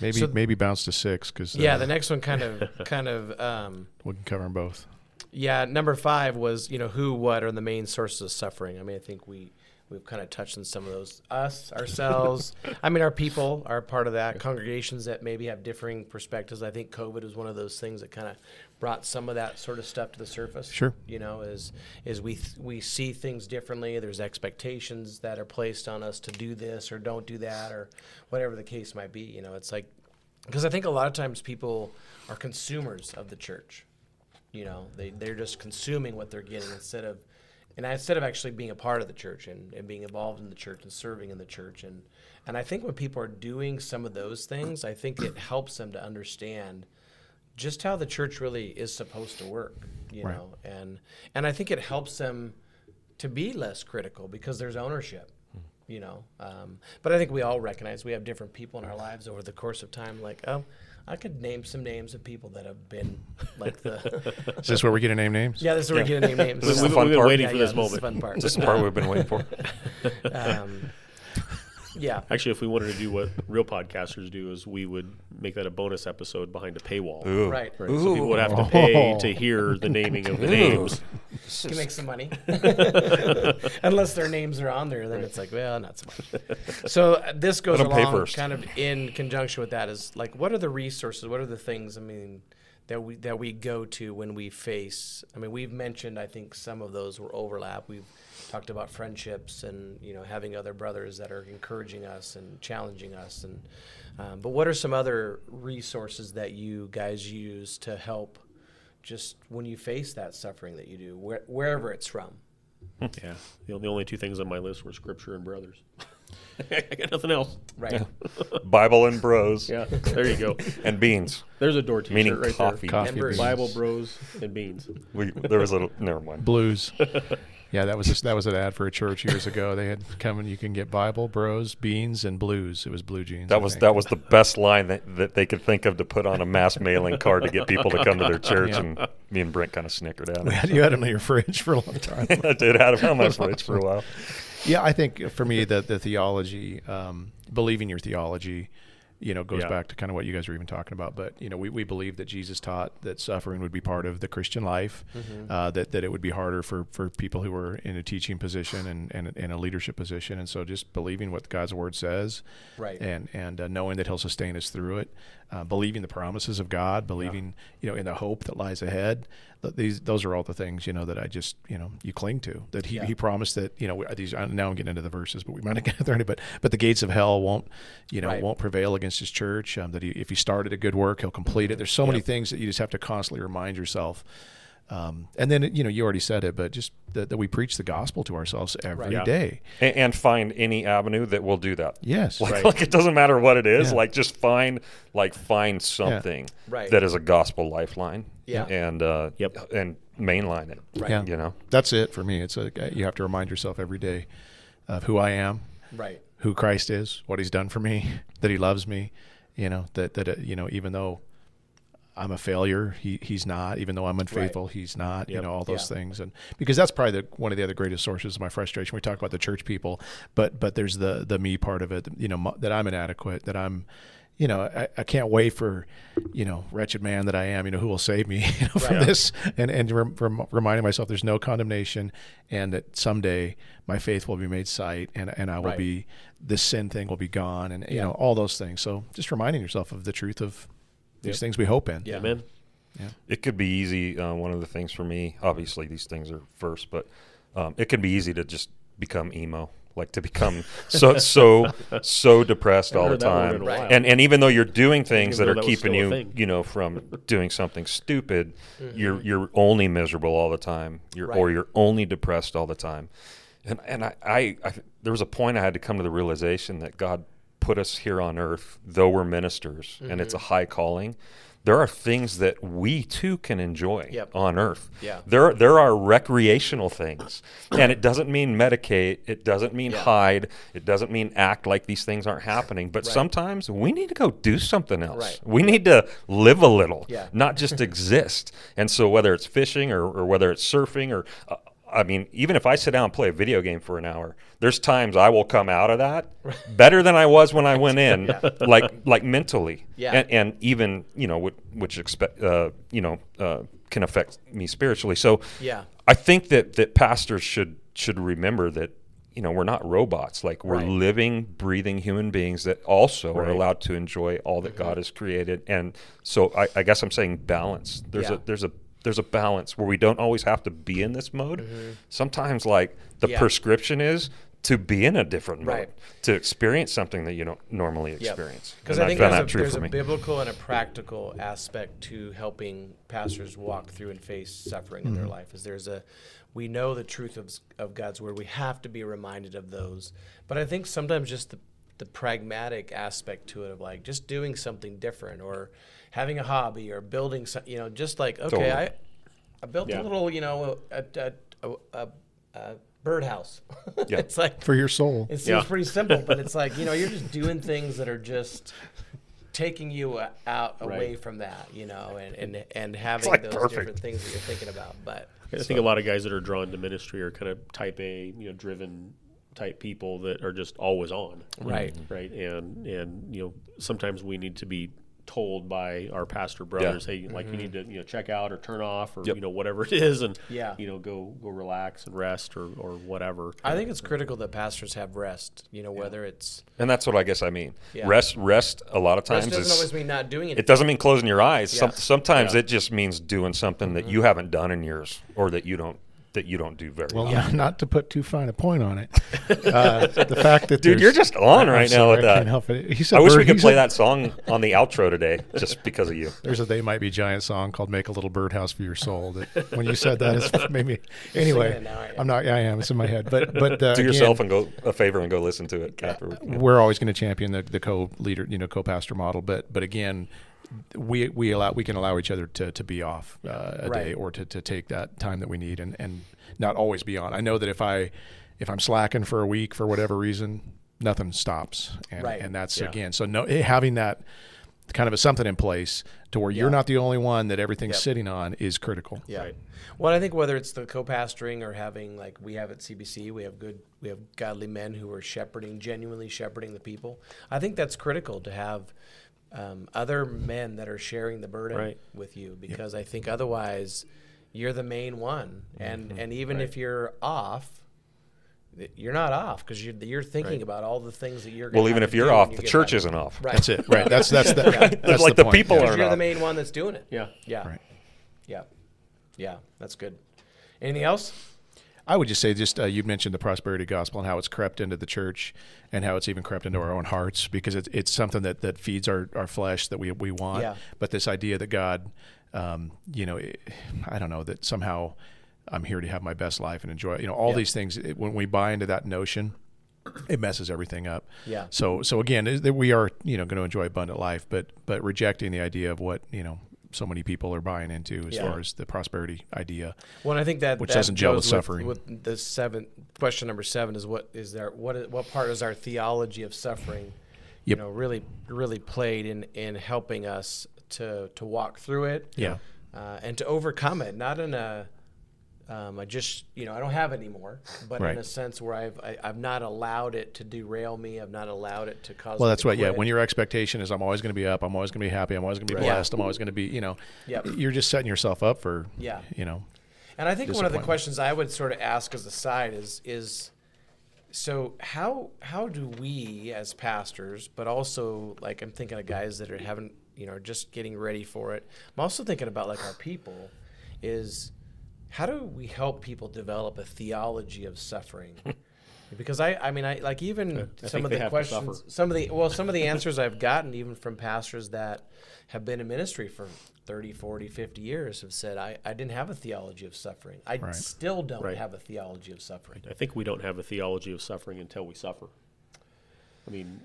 Maybe So- maybe bounce to six because Yeah, the next one kind of kind of um, we can cover them both. Yeah. Number five was you know who, what are the main sources of suffering. I mean, I think we we've kind of touched on some of those. Us, ourselves. I mean, our people are part of that. Congregations that maybe have differing perspectives. I think COVID was one of those things that kind of brought some of that sort of stuff to the surface. Sure. You know, is is we th- we see things differently. There's expectations that are placed on us to do this or don't do that or whatever the case might be. You know, it's like because I think a lot of times people are consumers of the church. You know, they they're just consuming what they're getting instead of, and instead of actually being a part of the church and, and being involved in the church and serving in the church and and I think when people are doing some of those things, I think it helps them to understand just how the church really is supposed to work. You Right. know, and and I think it helps them to be less critical because there's ownership you know um, but i think we all recognize we have different people in our lives over the course of time like oh i could name some names of people that have been like the Is this where we get to name names? yeah this is where we're gonna name names This is We've, the fun we've been part. waiting Yeah, for yeah, this moment. is the fun part This is the part we've been waiting for. um, yeah. Actually, if we wanted to do what real podcasters do, is we would make that a bonus episode behind a paywall. Ooh. right. Right, so people would have to pay to hear the naming of the names. to make some money. Unless their names are on there then it's like well not so much. So uh, this goes Let 'em pay along first. kind of in conjunction with that is like what are the resources? What are the things i mean that we that we go to when we face i mean we've mentioned i think some of those were overlap. We've talked about friendships and you know having other brothers that are encouraging us and challenging us and um, but what are some other resources that you guys use to help just when you face that suffering that you do, where, wherever it's from. Yeah, the, the only two things on my list were scripture and brothers. I got nothing else. Right. Bible and bros Yeah, there you go. and beans, There's a door t-shirt meaning right coffee. Coffee Embers. Bible, bros, and beans. We, there was a never mind. Blues. Yeah, that was a, that was an ad for a church years ago. They had come and you can get Bible, bros, beans, and blues. It was blue jeans. I That was think. that was the best line that, that they could think of to put on a mass mailing card to get people to come to their church. Yeah. And me and Brent kind of snickered at it. had- you had them in your fridge for a long time. I did have it on my fridge for a while. Yeah, I think for me the the theology, um, believing your theology, you know, goes Yeah. back to kind of what you guys were even talking about. But you know, we, we believe that Jesus taught that suffering would be part of the Christian life, uh, that that it would be harder for, for people who were in a teaching position and, and in a leadership position, and so just believing what God's word says, Right. and and uh, knowing that He'll sustain us through it, uh, believing the promises of God, believing you know in the hope that lies ahead. Th- These those are all the things you know that I just you know you cling to. That He, Yeah. he promised that you know we- these. Now I'm getting into the verses, but we might not get there. But but the gates of hell won't you know Right. won't prevail against His church. Um, that he, if He started a good work, He'll complete it. There's so many things that you just have to constantly remind yourself. Um, and then you know you already said it, but just that, that we preach the gospel to ourselves every Right. day. And, and find any avenue that will do that. Yes, Like, Right. like it doesn't matter what it is. Yeah. Like just find like find something Right. that is a gospel lifeline. Yeah. And uh, Yep. and mainline it. Right. Yeah. You know. that's it for me. It's a you have to remind yourself every day of who I am, Right. who Christ is, what He's done for me, that He loves me. You know that that uh, you know even though I'm a failure, He He's not. Even though I'm unfaithful, He's not. You know all those Yeah. things, and because that's probably the, one of the other greatest sources of my frustration. We talk about the church people, but but there's the the me part of it. You know that I'm inadequate, that I'm. You know, I, I can't wait for, you know, wretched man that I am. You know, who will save me you know, from Right. this? And and rem, rem, reminding myself there's no condemnation, and that someday my faith will be made sight, and and I will Right. be this sin thing will be gone, and you Yeah. know all those things. So just reminding yourself of the truth of these Yep. things we hope in. Yeah. Amen. It could be easy. Uh, one of the things for me, obviously, these things are first, but um, it can be easy to just become emo, like to become so so so depressed all the heard that word in time. And and even though you're doing things even that are that keeping you, you know, from doing something stupid, you're you're only miserable all the time. You're or you're only depressed all the time. And and I, I, I there was a point I had to come to the realization that God put us here on earth, though we're ministers, and it's a high calling there are things that we too can enjoy Yep. on earth. Yeah. There there are recreational things. and it doesn't mean medicate, it doesn't mean Yeah. hide, it doesn't mean act like these things aren't happening, but Right. sometimes we need to go do something else. Right. We need to live a little, Yeah. not just exist. And so whether it's fishing or, or whether it's surfing or uh, I mean, even if I sit down and play a video game for an hour, there's times I will come out of that better than I was when I went in, like like mentally, Yeah. and, and even you know which, which expect uh, you know uh, can affect me spiritually. So Yeah. I think that that pastors should should remember that you know we're not robots. Like we're Right. living, breathing human beings that also are allowed to enjoy all that Mm-hmm. God has created. And so I, I guess I'm saying balance. There's Yeah. a there's a there's a balance where we don't always have to be in this mode. Sometimes like the Mm-hmm. Yeah. prescription is to be in a different mode, Right. to experience something that you don't normally experience. Because And I think found there's, a, true there's for a biblical and a practical aspect to helping pastors walk through and face suffering in Mm-hmm. their life. Is there's a we know the truth of, of God's word. We have to be reminded of those. But I think sometimes just the the pragmatic aspect to it of like just doing something different or having a hobby or building some, you know, just like okay, Totally. I I built Yeah. a little, you know, a a, a, a, a birdhouse. Yeah. it's like For your soul. it seems Yeah. pretty simple, but it's like you know you're just doing things that are just taking you out away Right. from that, you know, and and and having like those perfect. different things that you're thinking about. But I think a lot of guys that are drawn to ministry are kind of type A, you know, driven type people that are just always on. Right. Right. And and you know, sometimes we need to be told by our pastor brothers, hey, like you mm-hmm. need to, you know, check out or turn off or Yep. you know, whatever it is and Yeah. you know, go go relax and rest or, or whatever. I think it's critical that pastors have rest. You know, whether it's And that's what I guess I mean. Yeah. Rest, rest. A lot of times rest doesn't is always mean not doing it. it doesn't mean closing your eyes. Some, sometimes Yeah. it just means doing something that mm-hmm. you haven't done in years, or that you don't that you don't do very Well, well. not, not to put too fine a point on it. Uh, the fact that Dude, you're just on right now sorry, with I that. Can't help it. He said I wish bird- we could play said- that song on the outro today, just because of you. There's a They Might Be Giant song called "Make a Little Birdhouse for Your Soul." That when you said that, it's made me. Anyway, now. I'm not. Yeah, I am. It's in my head. But but uh, Do again, yourself and go a favor and go listen to it afterward. we're always going to champion the, the co-leader, you know, co-pastor model. But but again, we we allow we can allow each other to, to be off uh, a day or to, to take that time that we need and, and not always be on. I know that if I if I'm slacking for a week for whatever reason, nothing stops, and Right. and that's Yeah. again. So no having that kind of a something in place to where you're not the only one that everything's Yep. sitting on is critical. Yeah. Right. Well, I think whether it's the co-pastoring or having like we have at CBC, we have good, we have godly men who are shepherding, genuinely shepherding the people. I think that's critical to have um, other men that are sharing the burden Right. with you, because I think otherwise you're the main one, and Mm-hmm. and even if you're off. You're not off because you're, you're thinking Right. about all the things that you're. Well, even if you're off, you the church back. isn't off. Right. That's it. Right. That's that's the, that's like the, the point. people Yeah. are- you're the main one that's doing it. Yeah. Yeah. Right. Yeah. Yeah. That's good. Anything else? I would just say, just uh, you mentioned the prosperity gospel and how it's crept into the church, and how it's even crept into our own hearts because it's it's something that, that feeds our, our flesh that we we want. Yeah. But this idea that God, um, you know, I don't know that somehow I'm here to have my best life and enjoy. You know, all Yeah. these things. It, when we buy into that notion, it messes everything up. Yeah. So so again, we are you know going to enjoy abundant life, but but rejecting the idea of what you know so many people are buying into as Yeah. far as the prosperity idea. Well, I think that Which that doesn't gel with suffering. With the seven question number seven is what is there? What is, what part is our theology of suffering? Yep. You know, really really played in in helping us to to walk through it. Yeah. Uh, and to overcome it, not in a um, I just you know I don't have it anymore, but Right. in a sense where I've I, I've not allowed it to derail me. I've not allowed it to cause. Well, that's right. Yeah, when your expectation is, I'm always going to be up. I'm always going to be happy. I'm always going to be Right. blessed. I'm always going to be, you know, Yep. you're just setting yourself up for, Yeah. you know, And I think one of the questions I would sort of ask as a side is is so how how do we as pastors, but also like I'm thinking of guys that are haven't you know just getting ready for it. I'm also thinking about like our people is how do we help people develop a theology of suffering? Because I, I mean, I like even I some of the questions, some of the well, some of the answers I've gotten even from pastors that have been in ministry for 30, 40, 50 years have said, I, I didn't have a theology of suffering. I Right. still don't Right. have a theology of suffering. I think we don't have a theology of suffering until we suffer. I mean,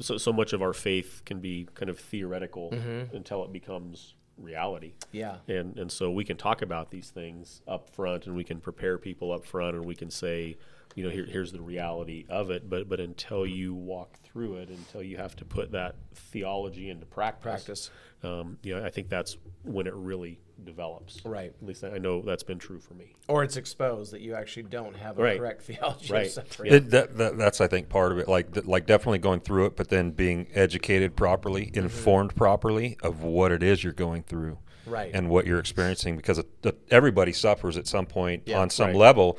so so much of our faith can be kind of theoretical Mm-hmm. until it becomes reality. Yeah. And and so we can talk about these things up front and we can prepare people up front and we can say, you know, here, here's the reality of it. But but until you walk through it, until you have to put that theology into practice, Practice. um, you know, I think that's when it really develops. Right. At least I know that's been true for me. Or it's exposed that you actually don't have a Right. correct theology Right. of suffering. It, that, that, that's I think part of it, like th- like definitely going through it, but then being educated properly, Mm-hmm. informed properly of what it is you're going through, Right. and what you're experiencing, because it, it- everybody suffers at some point Yeah, on some right. level,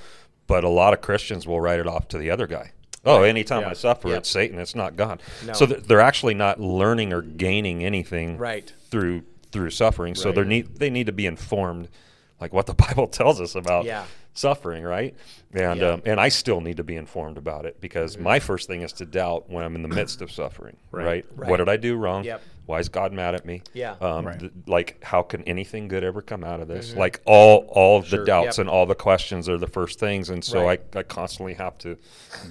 but a lot of Christians will write it off to the other guy. Oh, anytime Yeah. I suffer, Yep. it's Satan. It's not God. No. So th- they're actually not learning or gaining anything Right. through through suffering. So they need they need to be informed, like what the Bible tells us about Yeah. Suffering, right? And Yeah. um, and I still need to be informed about it because Mm-hmm. my first thing is to doubt when I'm in the midst of suffering, Right. right? Right. What did I do wrong? Yep. Why is God mad at me? Yeah. Um, Right. th- like, how can anything good ever come out of this? Like all all of the doubts Mm-hmm. Yep. and all the questions are the first things, and so Right. I, I constantly have to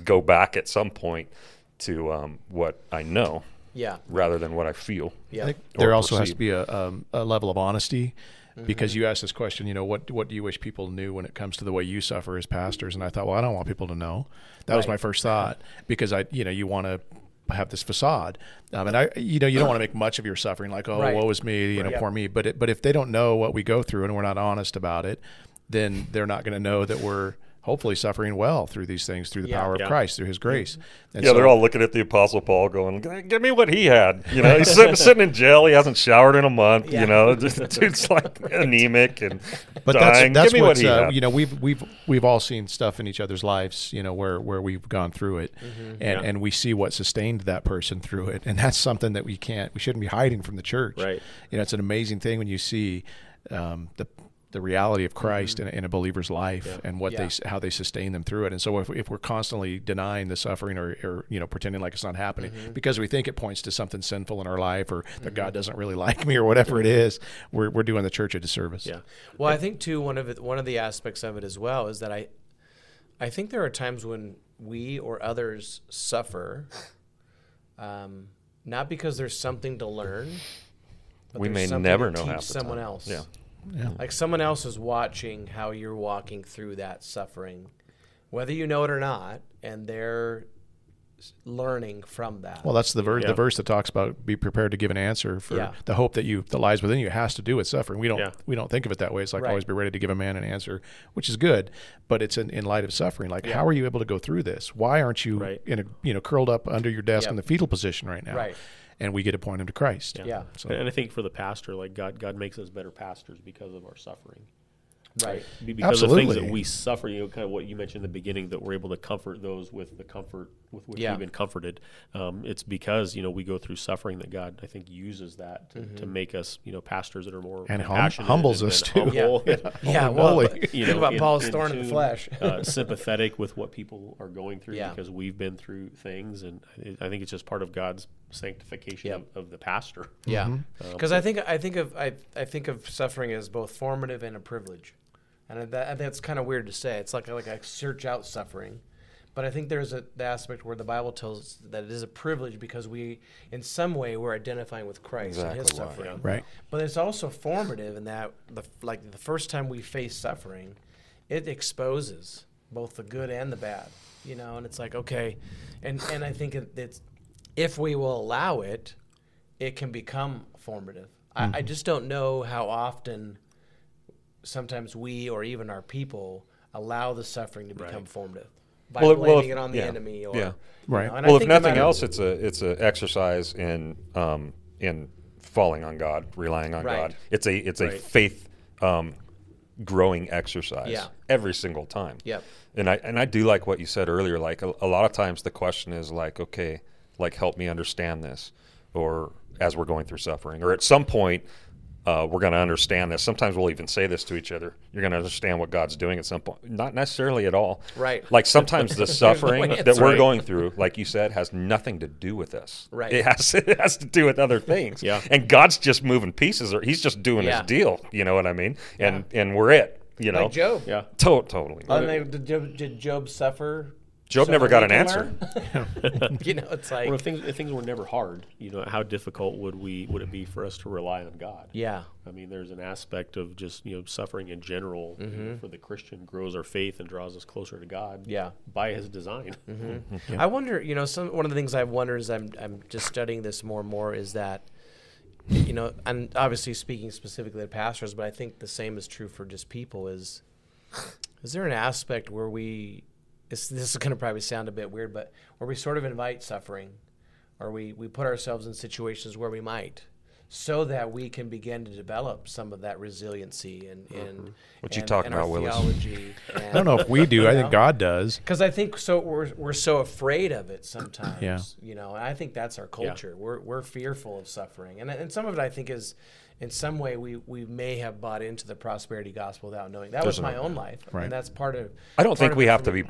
go back at some point to um, what I know yeah. rather than what I feel. Yeah. I think Or there also has to be a, um, a level of honesty because you asked this question, you know, what what do you wish people knew when it comes to the way you suffer as pastors? And I thought, well, I don't want people to know. That was my first thought because I, you know, you want to have this facade, um, and I, you know, you don't want to make much of your suffering, like, oh, Right. woe is me, you know, Right. poor me. But it, but if they don't know what we go through and we're not honest about it, then they're not going to know that we're hopefully suffering well through these things through the Yeah. power of Christ, through His grace. And Yeah, so- they're all looking at the Apostle Paul, going, "Give me what he had." You know, he's sitting, sitting in jail. He hasn't showered in a month. Yeah. You know, just, dude's like anemic and but dying. that's that's Give me what he uh, had. you know we've we've we've all seen stuff in each other's lives you know where where we've gone through it and Yeah. and we see what sustained that person through it and that's something that we can't we shouldn't be hiding from the church Right. you know it's an amazing thing when you see um, the the reality of Christ mm-hmm. in, a, in a believer's life and what Yeah. they how they sustain them through it and so if, if we're constantly denying the suffering or, or you know pretending like it's not happening mm-hmm. because we think it points to something sinful in our life or that God mm-hmm. doesn't really like me or whatever it is we're, we're doing the church a disservice Yeah. Well, I think too one of it, one of the aspects of it as well is that I, I think there are times when we or others suffer, um, not because there's something to learn. But We may never know how half the someone else. Yeah. Yeah. Like someone else is watching how you're walking through that suffering, whether you know it or not, and they're learning from that. Well, that's the verse. Yeah. The verse that talks about be prepared to give an answer for Yeah. the hope that you that lies within you has to do with suffering. We don't Yeah. we don't think of it that way. It's like Right. always be ready to give a man an answer, which is good, but it's in, in light of suffering. Like, how are you able to go through this? Why aren't you Right. in a you know curled up under your desk Yep. in the fetal position right now? Right. And we get to point him to Christ. Yeah. So And I think for the pastor, like God, God makes us better pastors because of our suffering. Right. Be- Because of the things that we suffer, you know, kind of what you mentioned in the beginning, that we're able to comfort those with the comfort with which Yeah. we've been comforted. Um, it's because you know we go through suffering that God, I think, uses that to, to make us, you know, pastors that are more And hum- humbles and- us, and too. humble, Yeah. Yeah, Holy well, moly. but you think know, about in- Paul's in thorn in the flesh. uh, sympathetic with what people are going through Yeah. because we've been through things, and I I think it's just part of God's sanctification Yep. of, of the pastor. Yeah, Mm-hmm. because I think I think of I, I think of suffering as both formative and a privilege, and that, that's kind of weird to say. It's like like I search out suffering, but I think there's a the aspect where the Bible tells us that it is a privilege because we, in some way, we're identifying with Christ and His Exactly why, suffering. Right. But it's also formative in that the like the first time we face suffering, it exposes both the good and the bad. You know, and it's like okay, and and I think it, it's if we will allow it, it can become formative. I, I mm-hmm. just don't know how often sometimes we or even our people allow the suffering to become Right. formative by Well, it- well, blaming if- it on the yeah, enemy or yeah. you Right. know, well, if nothing else, it's a it's a exercise in um, in falling on God, relying on Right. God. It's a it's a Right. faith um, growing exercise Yeah. every single time. Yep. And I and I do like what you said earlier. Like a, a lot of times, the question is like, okay, like help me understand this, or as we're going through suffering, or at some point. Uh, we're going to understand this. Sometimes we'll even say this to each other. You're going to understand what God's doing at some point. Not necessarily at all. Right. Like sometimes the suffering that we're Right. going through, like you said, has nothing to do with us. Right. It has it has to do with other things. Yeah. And God's just moving pieces, or He's just doing Yeah. His deal. You know what I mean? And and we're it. You know. like Job. Yeah. To- totally. And they- did, Job, did Job suffer Job So never got an answer. you know, it's like Well, if things if things were never hard, you know, how difficult would we would it be for us to rely on God? yeah, I mean, there's an aspect of just you know suffering in general you know, for the Christian grows our faith and draws us closer to God. Mm-hmm. Yeah. by His design. I wonder, you know, some one of the things I wonder as I'm I'm just studying this more and more is that, you know, and obviously speaking specifically to pastors, but I think the same is true for just people. Is is there an aspect where we, this, this is going to probably sound a bit weird, but where we sort of invite suffering, or we we put ourselves in situations where we might. So that we can begin to develop some of that resiliency and, mm-hmm. and What you and- talking and about, Willis? theology. I don't know if we do. I think God does. Because I think so. We're we're so afraid of it sometimes. Yeah. You know, I think that's our culture. Yeah. We're we're fearful of suffering, and and some of it I think is, in some way, we we may have bought into the prosperity gospel without knowing. That was my no- own life, Right. and that's part of. I don't think we have to be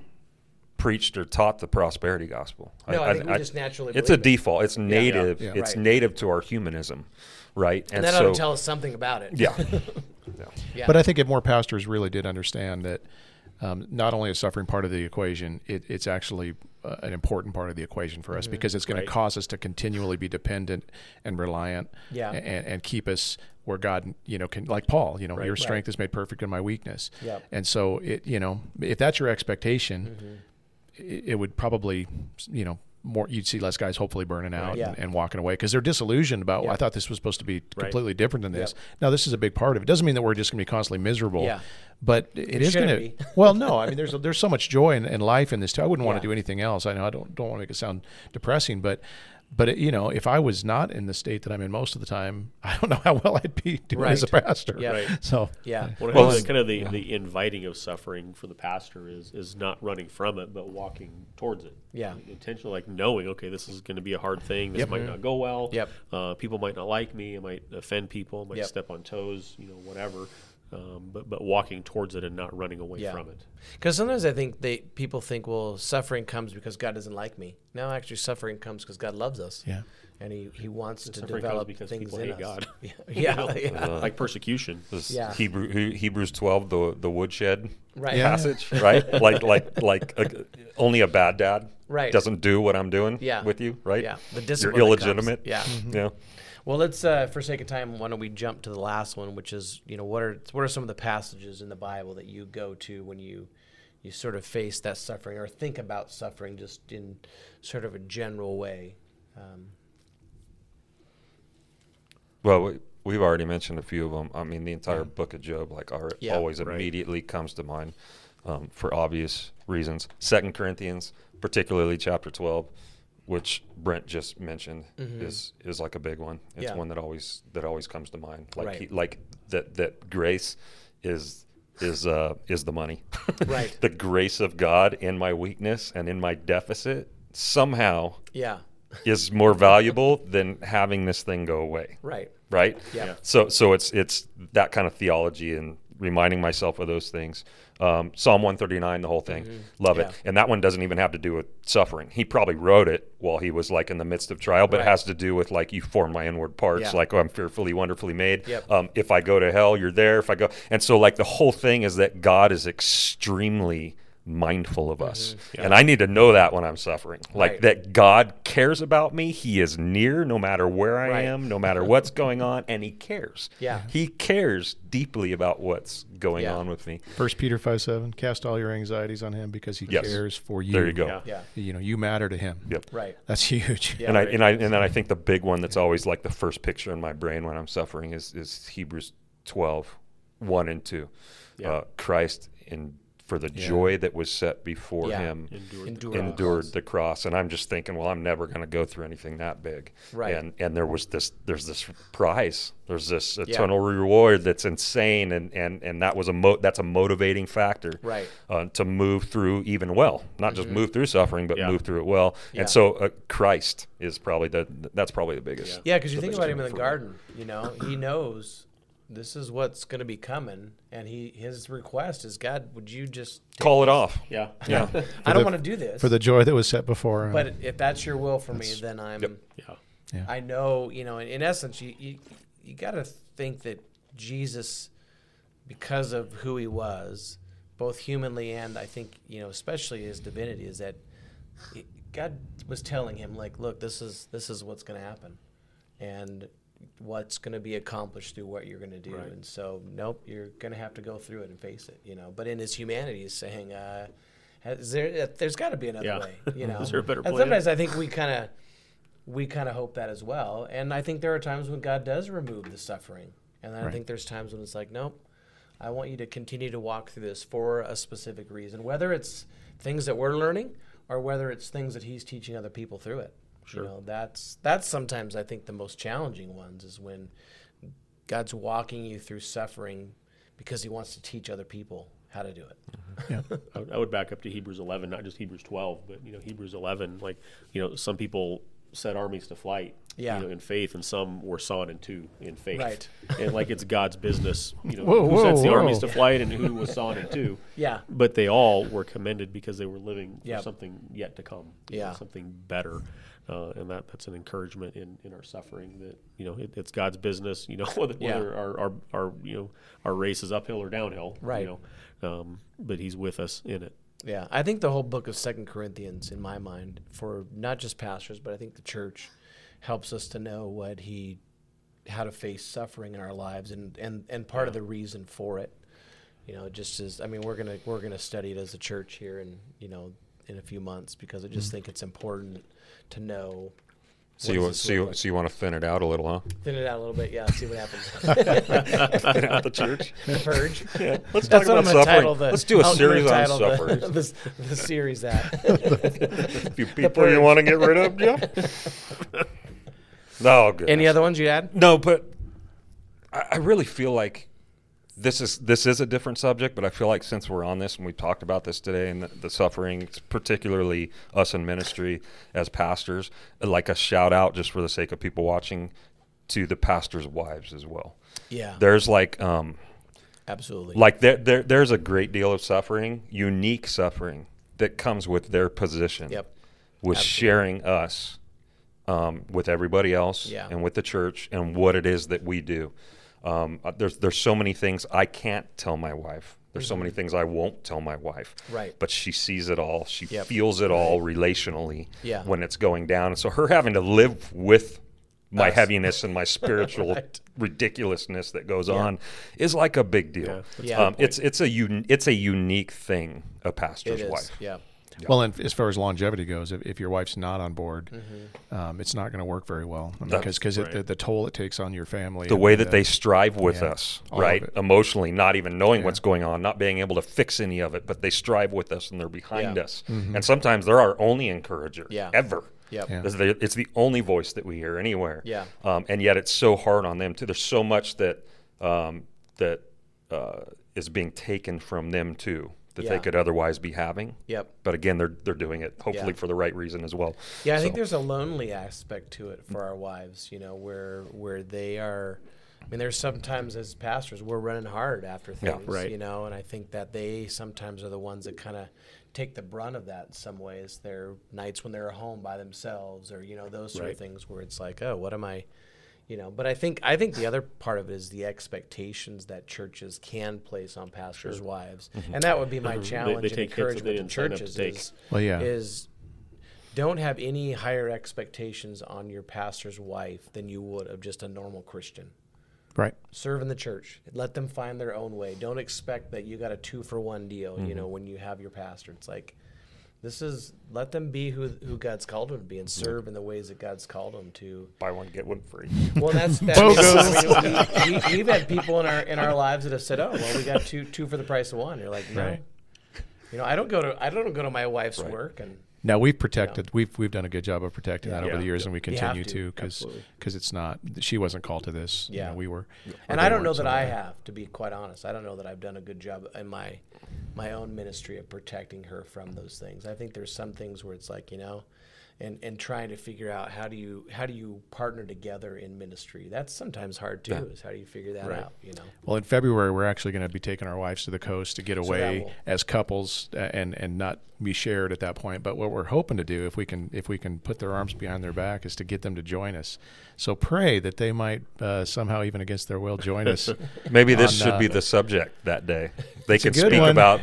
preached or taught the prosperity gospel. No, I think we just naturally It's a it. default. It's native. Yeah. It's Right. native to our humanism, right? And that ought to tell us something about it. yeah, Yeah. But I think if more pastors really did understand that um, not only is suffering part of the equation, it, it's actually uh, an important part of the equation for us Mm-hmm. because it's going Right. to cause us to continually be dependent and reliant Yeah. and, and keep us where God, you know, can, like Paul, you know, your strength is made perfect in my weakness. Yep. And so it, you know, if that's your expectation, Mm-hmm. It, it would probably, you know, more you'd see less guys hopefully burning out Yeah. and, and walking away because they're disillusioned about. Yeah. I thought this was supposed to be Right. completely different than this. Now this is a big part of it. Doesn't mean that we're just going to be constantly miserable. Yeah. But it is going to. be. well, no. I mean, there's there's so much joy in, in life in this too. I wouldn't want to do anything else. I know I don't don't want to make it sound depressing, but. But it, you know, if I was not in the state that I'm in most of the time, I don't know how well I'd be doing as a pastor. Yeah. Right. So yeah. Well, Well, I think kind of the, the inviting of suffering for the pastor is is not running from it, but walking towards it. Yeah. intentionally, like knowing, okay, this is going to be a hard thing. This might not go well. Yep. Uh, people might not like me. I might offend people. I might Yep. step on toes. You know, whatever. Um, but but walking towards it and not running away Yeah. from it. Because sometimes I think they people think, well, suffering comes because God doesn't like me. No, actually, suffering comes because God loves us. Yeah. And he, he wants to develop because things people in hate us. God. Yeah, yeah, yeah. like persecution. This Yeah. Hebrew Hebrews twelve, the the woodshed Right. Yeah. passage, right? Like like like a, only a bad dad Right. doesn't do what I'm doing Yeah. with you, right? Yeah. The discipline You're discipline. that comes. illegitimate. Yeah. Yeah. Well, let's uh, for sake of time, why don't we jump to the last one, which is you know what are what are some of the passages in the Bible that you go to when you you sort of face that suffering or think about suffering just in sort of a general way. Um, Well, we, we've already mentioned a few of them. I mean, the entire book of Job, like, are, Yeah. always Right. immediately comes to mind um, for obvious reasons. Second Corinthians, particularly chapter twelve, which Brent just mentioned, is is like a big one. It's Mm-hmm. Yeah. one that always that always comes to mind. Like Right. he, like that that grace is is uh is the money. Right. the grace of God in my weakness and in my deficit somehow yeah. is more valuable than having this thing go away Right. right? Yeah. So so it's it's that kind of theology and reminding myself of those things. Um, Psalm 139, the whole thing, love Yeah. it. And that one doesn't even have to do with suffering. He probably wrote it while he was like in the midst of trial, but Right. it has to do with like you form my inward parts, Yeah. like oh, I'm fearfully, wonderfully made. Yep. Um, if I go to hell, you're there. If I go, and so like the whole thing is that God is extremely mindful of us, and I need to know that when I'm suffering, like Mm-hmm. Right. that God cares about me. He is near, no matter where I Right. am, no matter what's going on, and He cares. Yeah. He cares deeply about what's going Yeah. on with me. First Peter five seven, cast all your anxieties on him because he Yes. cares for you. There you go. Yeah. Yeah. You know, you matter to him. Yep. Right. That's huge. Yeah. and I right. and I and then I think the big one that's always like the first picture in my brain when I'm suffering is is Hebrews 12, 1 and 2. Yeah. Uh, Christ in for the joy that was set before Yeah. him Endured the Endured. endured the cross and i'm just thinking well i'm never going to go through anything that big Right. and and there was this there's this prize there's this eternal reward that's insane and and and that was a mo- that's a motivating factor Right. uh, to move through even well not just move through suffering but Yeah. move through it well Yeah. and so uh, christ is probably the that's probably the biggest Yeah, because you the think about him in the for me. garden. You know, he knows this is what's going to be coming, and he his request is, God, would you just? call it off Yeah. yeah I don't the- want to do this, For the joy that was set before him. but if that's your will for me, then I'm. Yeah. I know, you know, in, in essence, you you, you got to think that Jesus, because of who he was, both humanly and I think you know, especially his divinity, is that God was telling him like, look, this is this is what's going to happen, and what's going to be accomplished through what you're going to do. Right. And so, nope, you're going to have to go through it and face it. You know, but in his humanity, he's saying, uh, has there, there's got to be another Yeah. way. You know, Is there a better and sometimes I think we kind of we kind of hope that as well. And I think there are times when God does remove the suffering, and then I think there's times when it's like, nope. I want you to continue to walk through this for a specific reason, whether it's things that we're learning or whether it's things that he's teaching other people through it. Sure. You know, that's that's sometimes I think the most challenging ones is when God's walking you through suffering because he wants to teach other people how to do it. Mm-hmm. Yeah. I would, I would back up to Hebrews 11, not just Hebrews 12, but you know Hebrews 11. Like you know, some people set armies to flight, Yeah. you know, in faith, and some were sawn in two in faith, Right. And like it's God's business, you know, Whoa, who whoa, sets the whoa. armies to flight and who was sawn in two. Yeah. But they all were commended because they were living Yep. for something yet to come, you know, Yeah. something better. Uh, and that, that's an encouragement in, in our suffering that you know it, it's God's business you know whether, Yeah. whether our, our, our you know our race is uphill or downhill Right. you know um, but he's with us in it Yeah, I think the whole book of Second Corinthians, in my mind, for not just pastors, but I think the church, helps us to know what he, how to face suffering in our lives, and and and part of the reason for it. You know, just as I mean, we're gonna we're gonna study it as a church here, and you know, in a few months, because I just think it's important to know. So you, want- so you, like. so you want to thin it out a little, huh? thin it out a little bit, yeah, see what happens. thin out the church. the purge. Yeah, let's That's talk about suffering. title the. let's do a gonna series on title the- suffering. The, the series that. A few people you want to get rid of, Jeff? no, good. Any other ones you add? No, but I, I really feel like this is this is a different subject. But I feel like since we're on this and we talked about this today and the, the suffering, particularly us in ministry as pastors, like a shout out just for the sake of people watching to the pastors' wives as well. Yeah, There's like um, absolutely. like there, there there's a great deal of suffering, unique suffering that comes with their position. Yep. With Absolutely. sharing us um, with everybody else Yeah. and with the church and what it is that we do. Um, uh, there's there's so many things I can't tell my wife. There's so many things I won't tell my wife. Mm-hmm. Right. But she sees it all. She Yep. feels it all relationally Yeah. when it's going down. And so her having to live with my Us. heaviness and my spiritual Right. ridiculousness that goes on is like a big deal. Yeah, Yeah. Um, it's it's a un- it's a unique thing a pastor's wife. Yeah. Well, and as far as longevity goes, if, if your wife's not on board, Mm-hmm. um, it's not going to work very well. I mean, because right. the, the toll it takes on your family, The and way the- that they strive with yeah, us, right? Emotionally, not even knowing Yeah. what's going on, not being able to fix any of it, but they strive with us and they're behind Yeah. us. Mm-hmm. And sometimes they're our only encourager Yeah. ever. Yep. Yeah. It's the, it's the only voice that we hear anywhere. Yeah. Um, and yet it's so hard on them too. There's so much that um, that uh, is being taken from them too that they could otherwise be having. Yep. But again, they're they're doing it hopefully Yeah. for the right reason as well. Yeah, I think there's a lonely aspect to it for our wives, you know, where where they are I mean there's sometimes as pastors we're running hard after Yeah, things, right. you know, and I think that they sometimes are the ones that kind of take the brunt of that in some ways. There are nights when they're home by themselves or you know those sort Right. of things where it's like, "Oh, what am I you know, but I think I think the other part of it is the expectations that churches can place on pastors' wives, mm-hmm. and that would be my challenge they and take hits that they encouragement to didn't sign up to churches is Well, yeah. is don't have any higher expectations on your pastor's wife than you would of just a normal Christian. right. Serve in the church. Let them find their own way. Don't expect that you got a two for one deal, you mm-hmm. know, when you have your pastor. It's like this is let them be who who God's called them to be and serve in the ways that God's called them to. buy one get one free. Well, that's that I mean, we, we, we've had people in our in our lives that have said, "Oh, well, we got two two for the price of one." You're like, no, Right. you know, I don't go to I don't go to my wife's work and Now we've protected. We've we've done a good job of protecting that Yeah. over the years, and we continue to. because because it's not. She wasn't called to this. You Yeah. know, we were. And I don't know that I have, to be quite honest. I don't know that I've done a good job in my my own ministry of protecting her from those things. I think there's some things where it's like, you know, and, and trying to figure out how do you how do you partner together in ministry. That's sometimes hard too, is how do you figure that Right. out, you know. Well, in February, we're actually going to be taking our wives to the coast to get away will- as couples uh, and and not be shared at that point. But what we're hoping to do, if we can, if we can put their arms behind their back, is to get them to join us. So pray that they might uh, somehow, even against their will, join us. Maybe this on, should uh, be the subject that day. They can speak one. about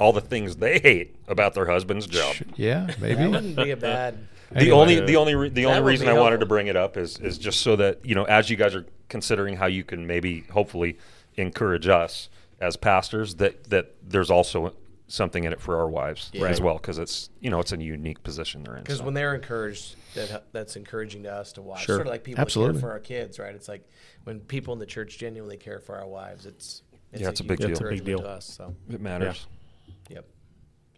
all the things they hate about their husband's job. Yeah, That maybe. wouldn't be a bad. The Anyway, only the only re- the only reason be I wanted to bring it up is is just so that you know as you guys are considering how you can maybe hopefully encourage us as pastors that that there's also something in it for our wives Yeah. as well because it's you know it's a unique position they're in. Because so. when they're encouraged, that that's encouraging to us to watch. Sure. Sort of like people Absolutely. care for our kids, right? It's like when people in the church genuinely care for our wives. It's, it's Yeah, it's a big deal. It's a big deal. To us, so it matters. yep.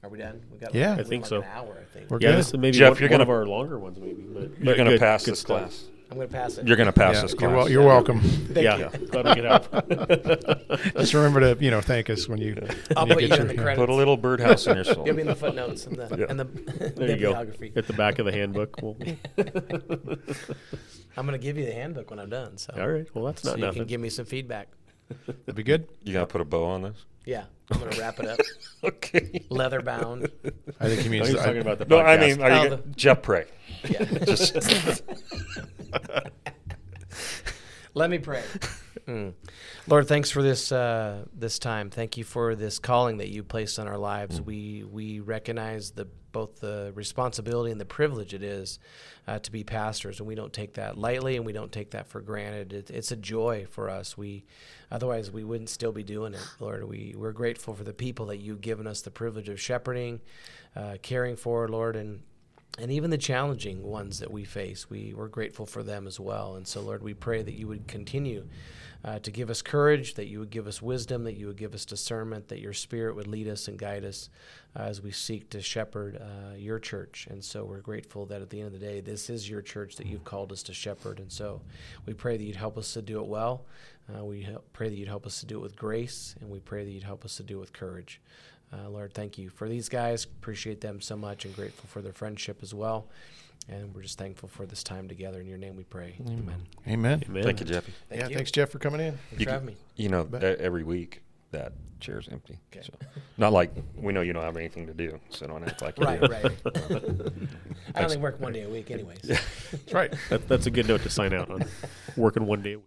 Are we done? We got. Yeah. like, I think like so. An hour, I think. We're Yeah, good. this is maybe Jeff, one, you're one gonna- of our longer ones, maybe. But, You're going to good- pass good this stuff. class. I'm going to pass it. You're going to pass Yeah, this you're, class. wel- you're welcome. Thank yeah, you. glad we could help. Just remember to you know thank us when you. I'll when put you get in the your- credits. Put a little birdhouse in your soul. You'll be in the footnotes and the Yeah. and the There you go. At the back of the handbook. We'll, I'm going to give you the handbook when I'm done. So all right. Well, that's so not you nothing. can give me some feedback. That'd be good. You got to put a bow on this? Yeah, I'm going to wrap it up. Okay. Leather bound. I think he I means. Oh, was I- talking about the No, I mean, are you Oh, gonna, the- Jeff Pray? Yeah. Just Let me pray. Mm. Lord, thanks for this uh, this time. Thank you for this calling that you placed on our lives. We we recognize the both the responsibility and the privilege it is uh, to be pastors, and we don't take that lightly, and we don't take that for granted. It, it's a joy for us. We otherwise we wouldn't still be doing it, Lord. We we're grateful for the people that you've given us the privilege of shepherding, uh, caring for, Lord, and and even the challenging ones that we face, we, we're grateful for them as well. And so, Lord, we pray that you would continue uh, to give us courage, that you would give us wisdom, that you would give us discernment, that your Spirit would lead us and guide us uh, as we seek to shepherd uh, your church. And so, we're grateful that at the end of the day, this is your church that you've called us to shepherd. And so, we pray that you'd help us to do it well. Uh, we pray that you'd help us to do it with grace, and we pray that you'd help us to do it with courage. Uh, Lord, thank you for these guys. Appreciate them so much and grateful for their friendship as well. And we're just thankful for this time together. In your name we pray. Amen. Amen. Amen. thank you, Jeffy. Thank yeah, you. thanks Jeff for coming in. Thanks You for can- having me. You know, Bet. every week that chair's empty. Okay. So, not like we know you don't have anything to do, so don't act like you Right, do. right. I only work one day a week, anyways. That's right. That, that's a good note to sign out on. Working one day a week.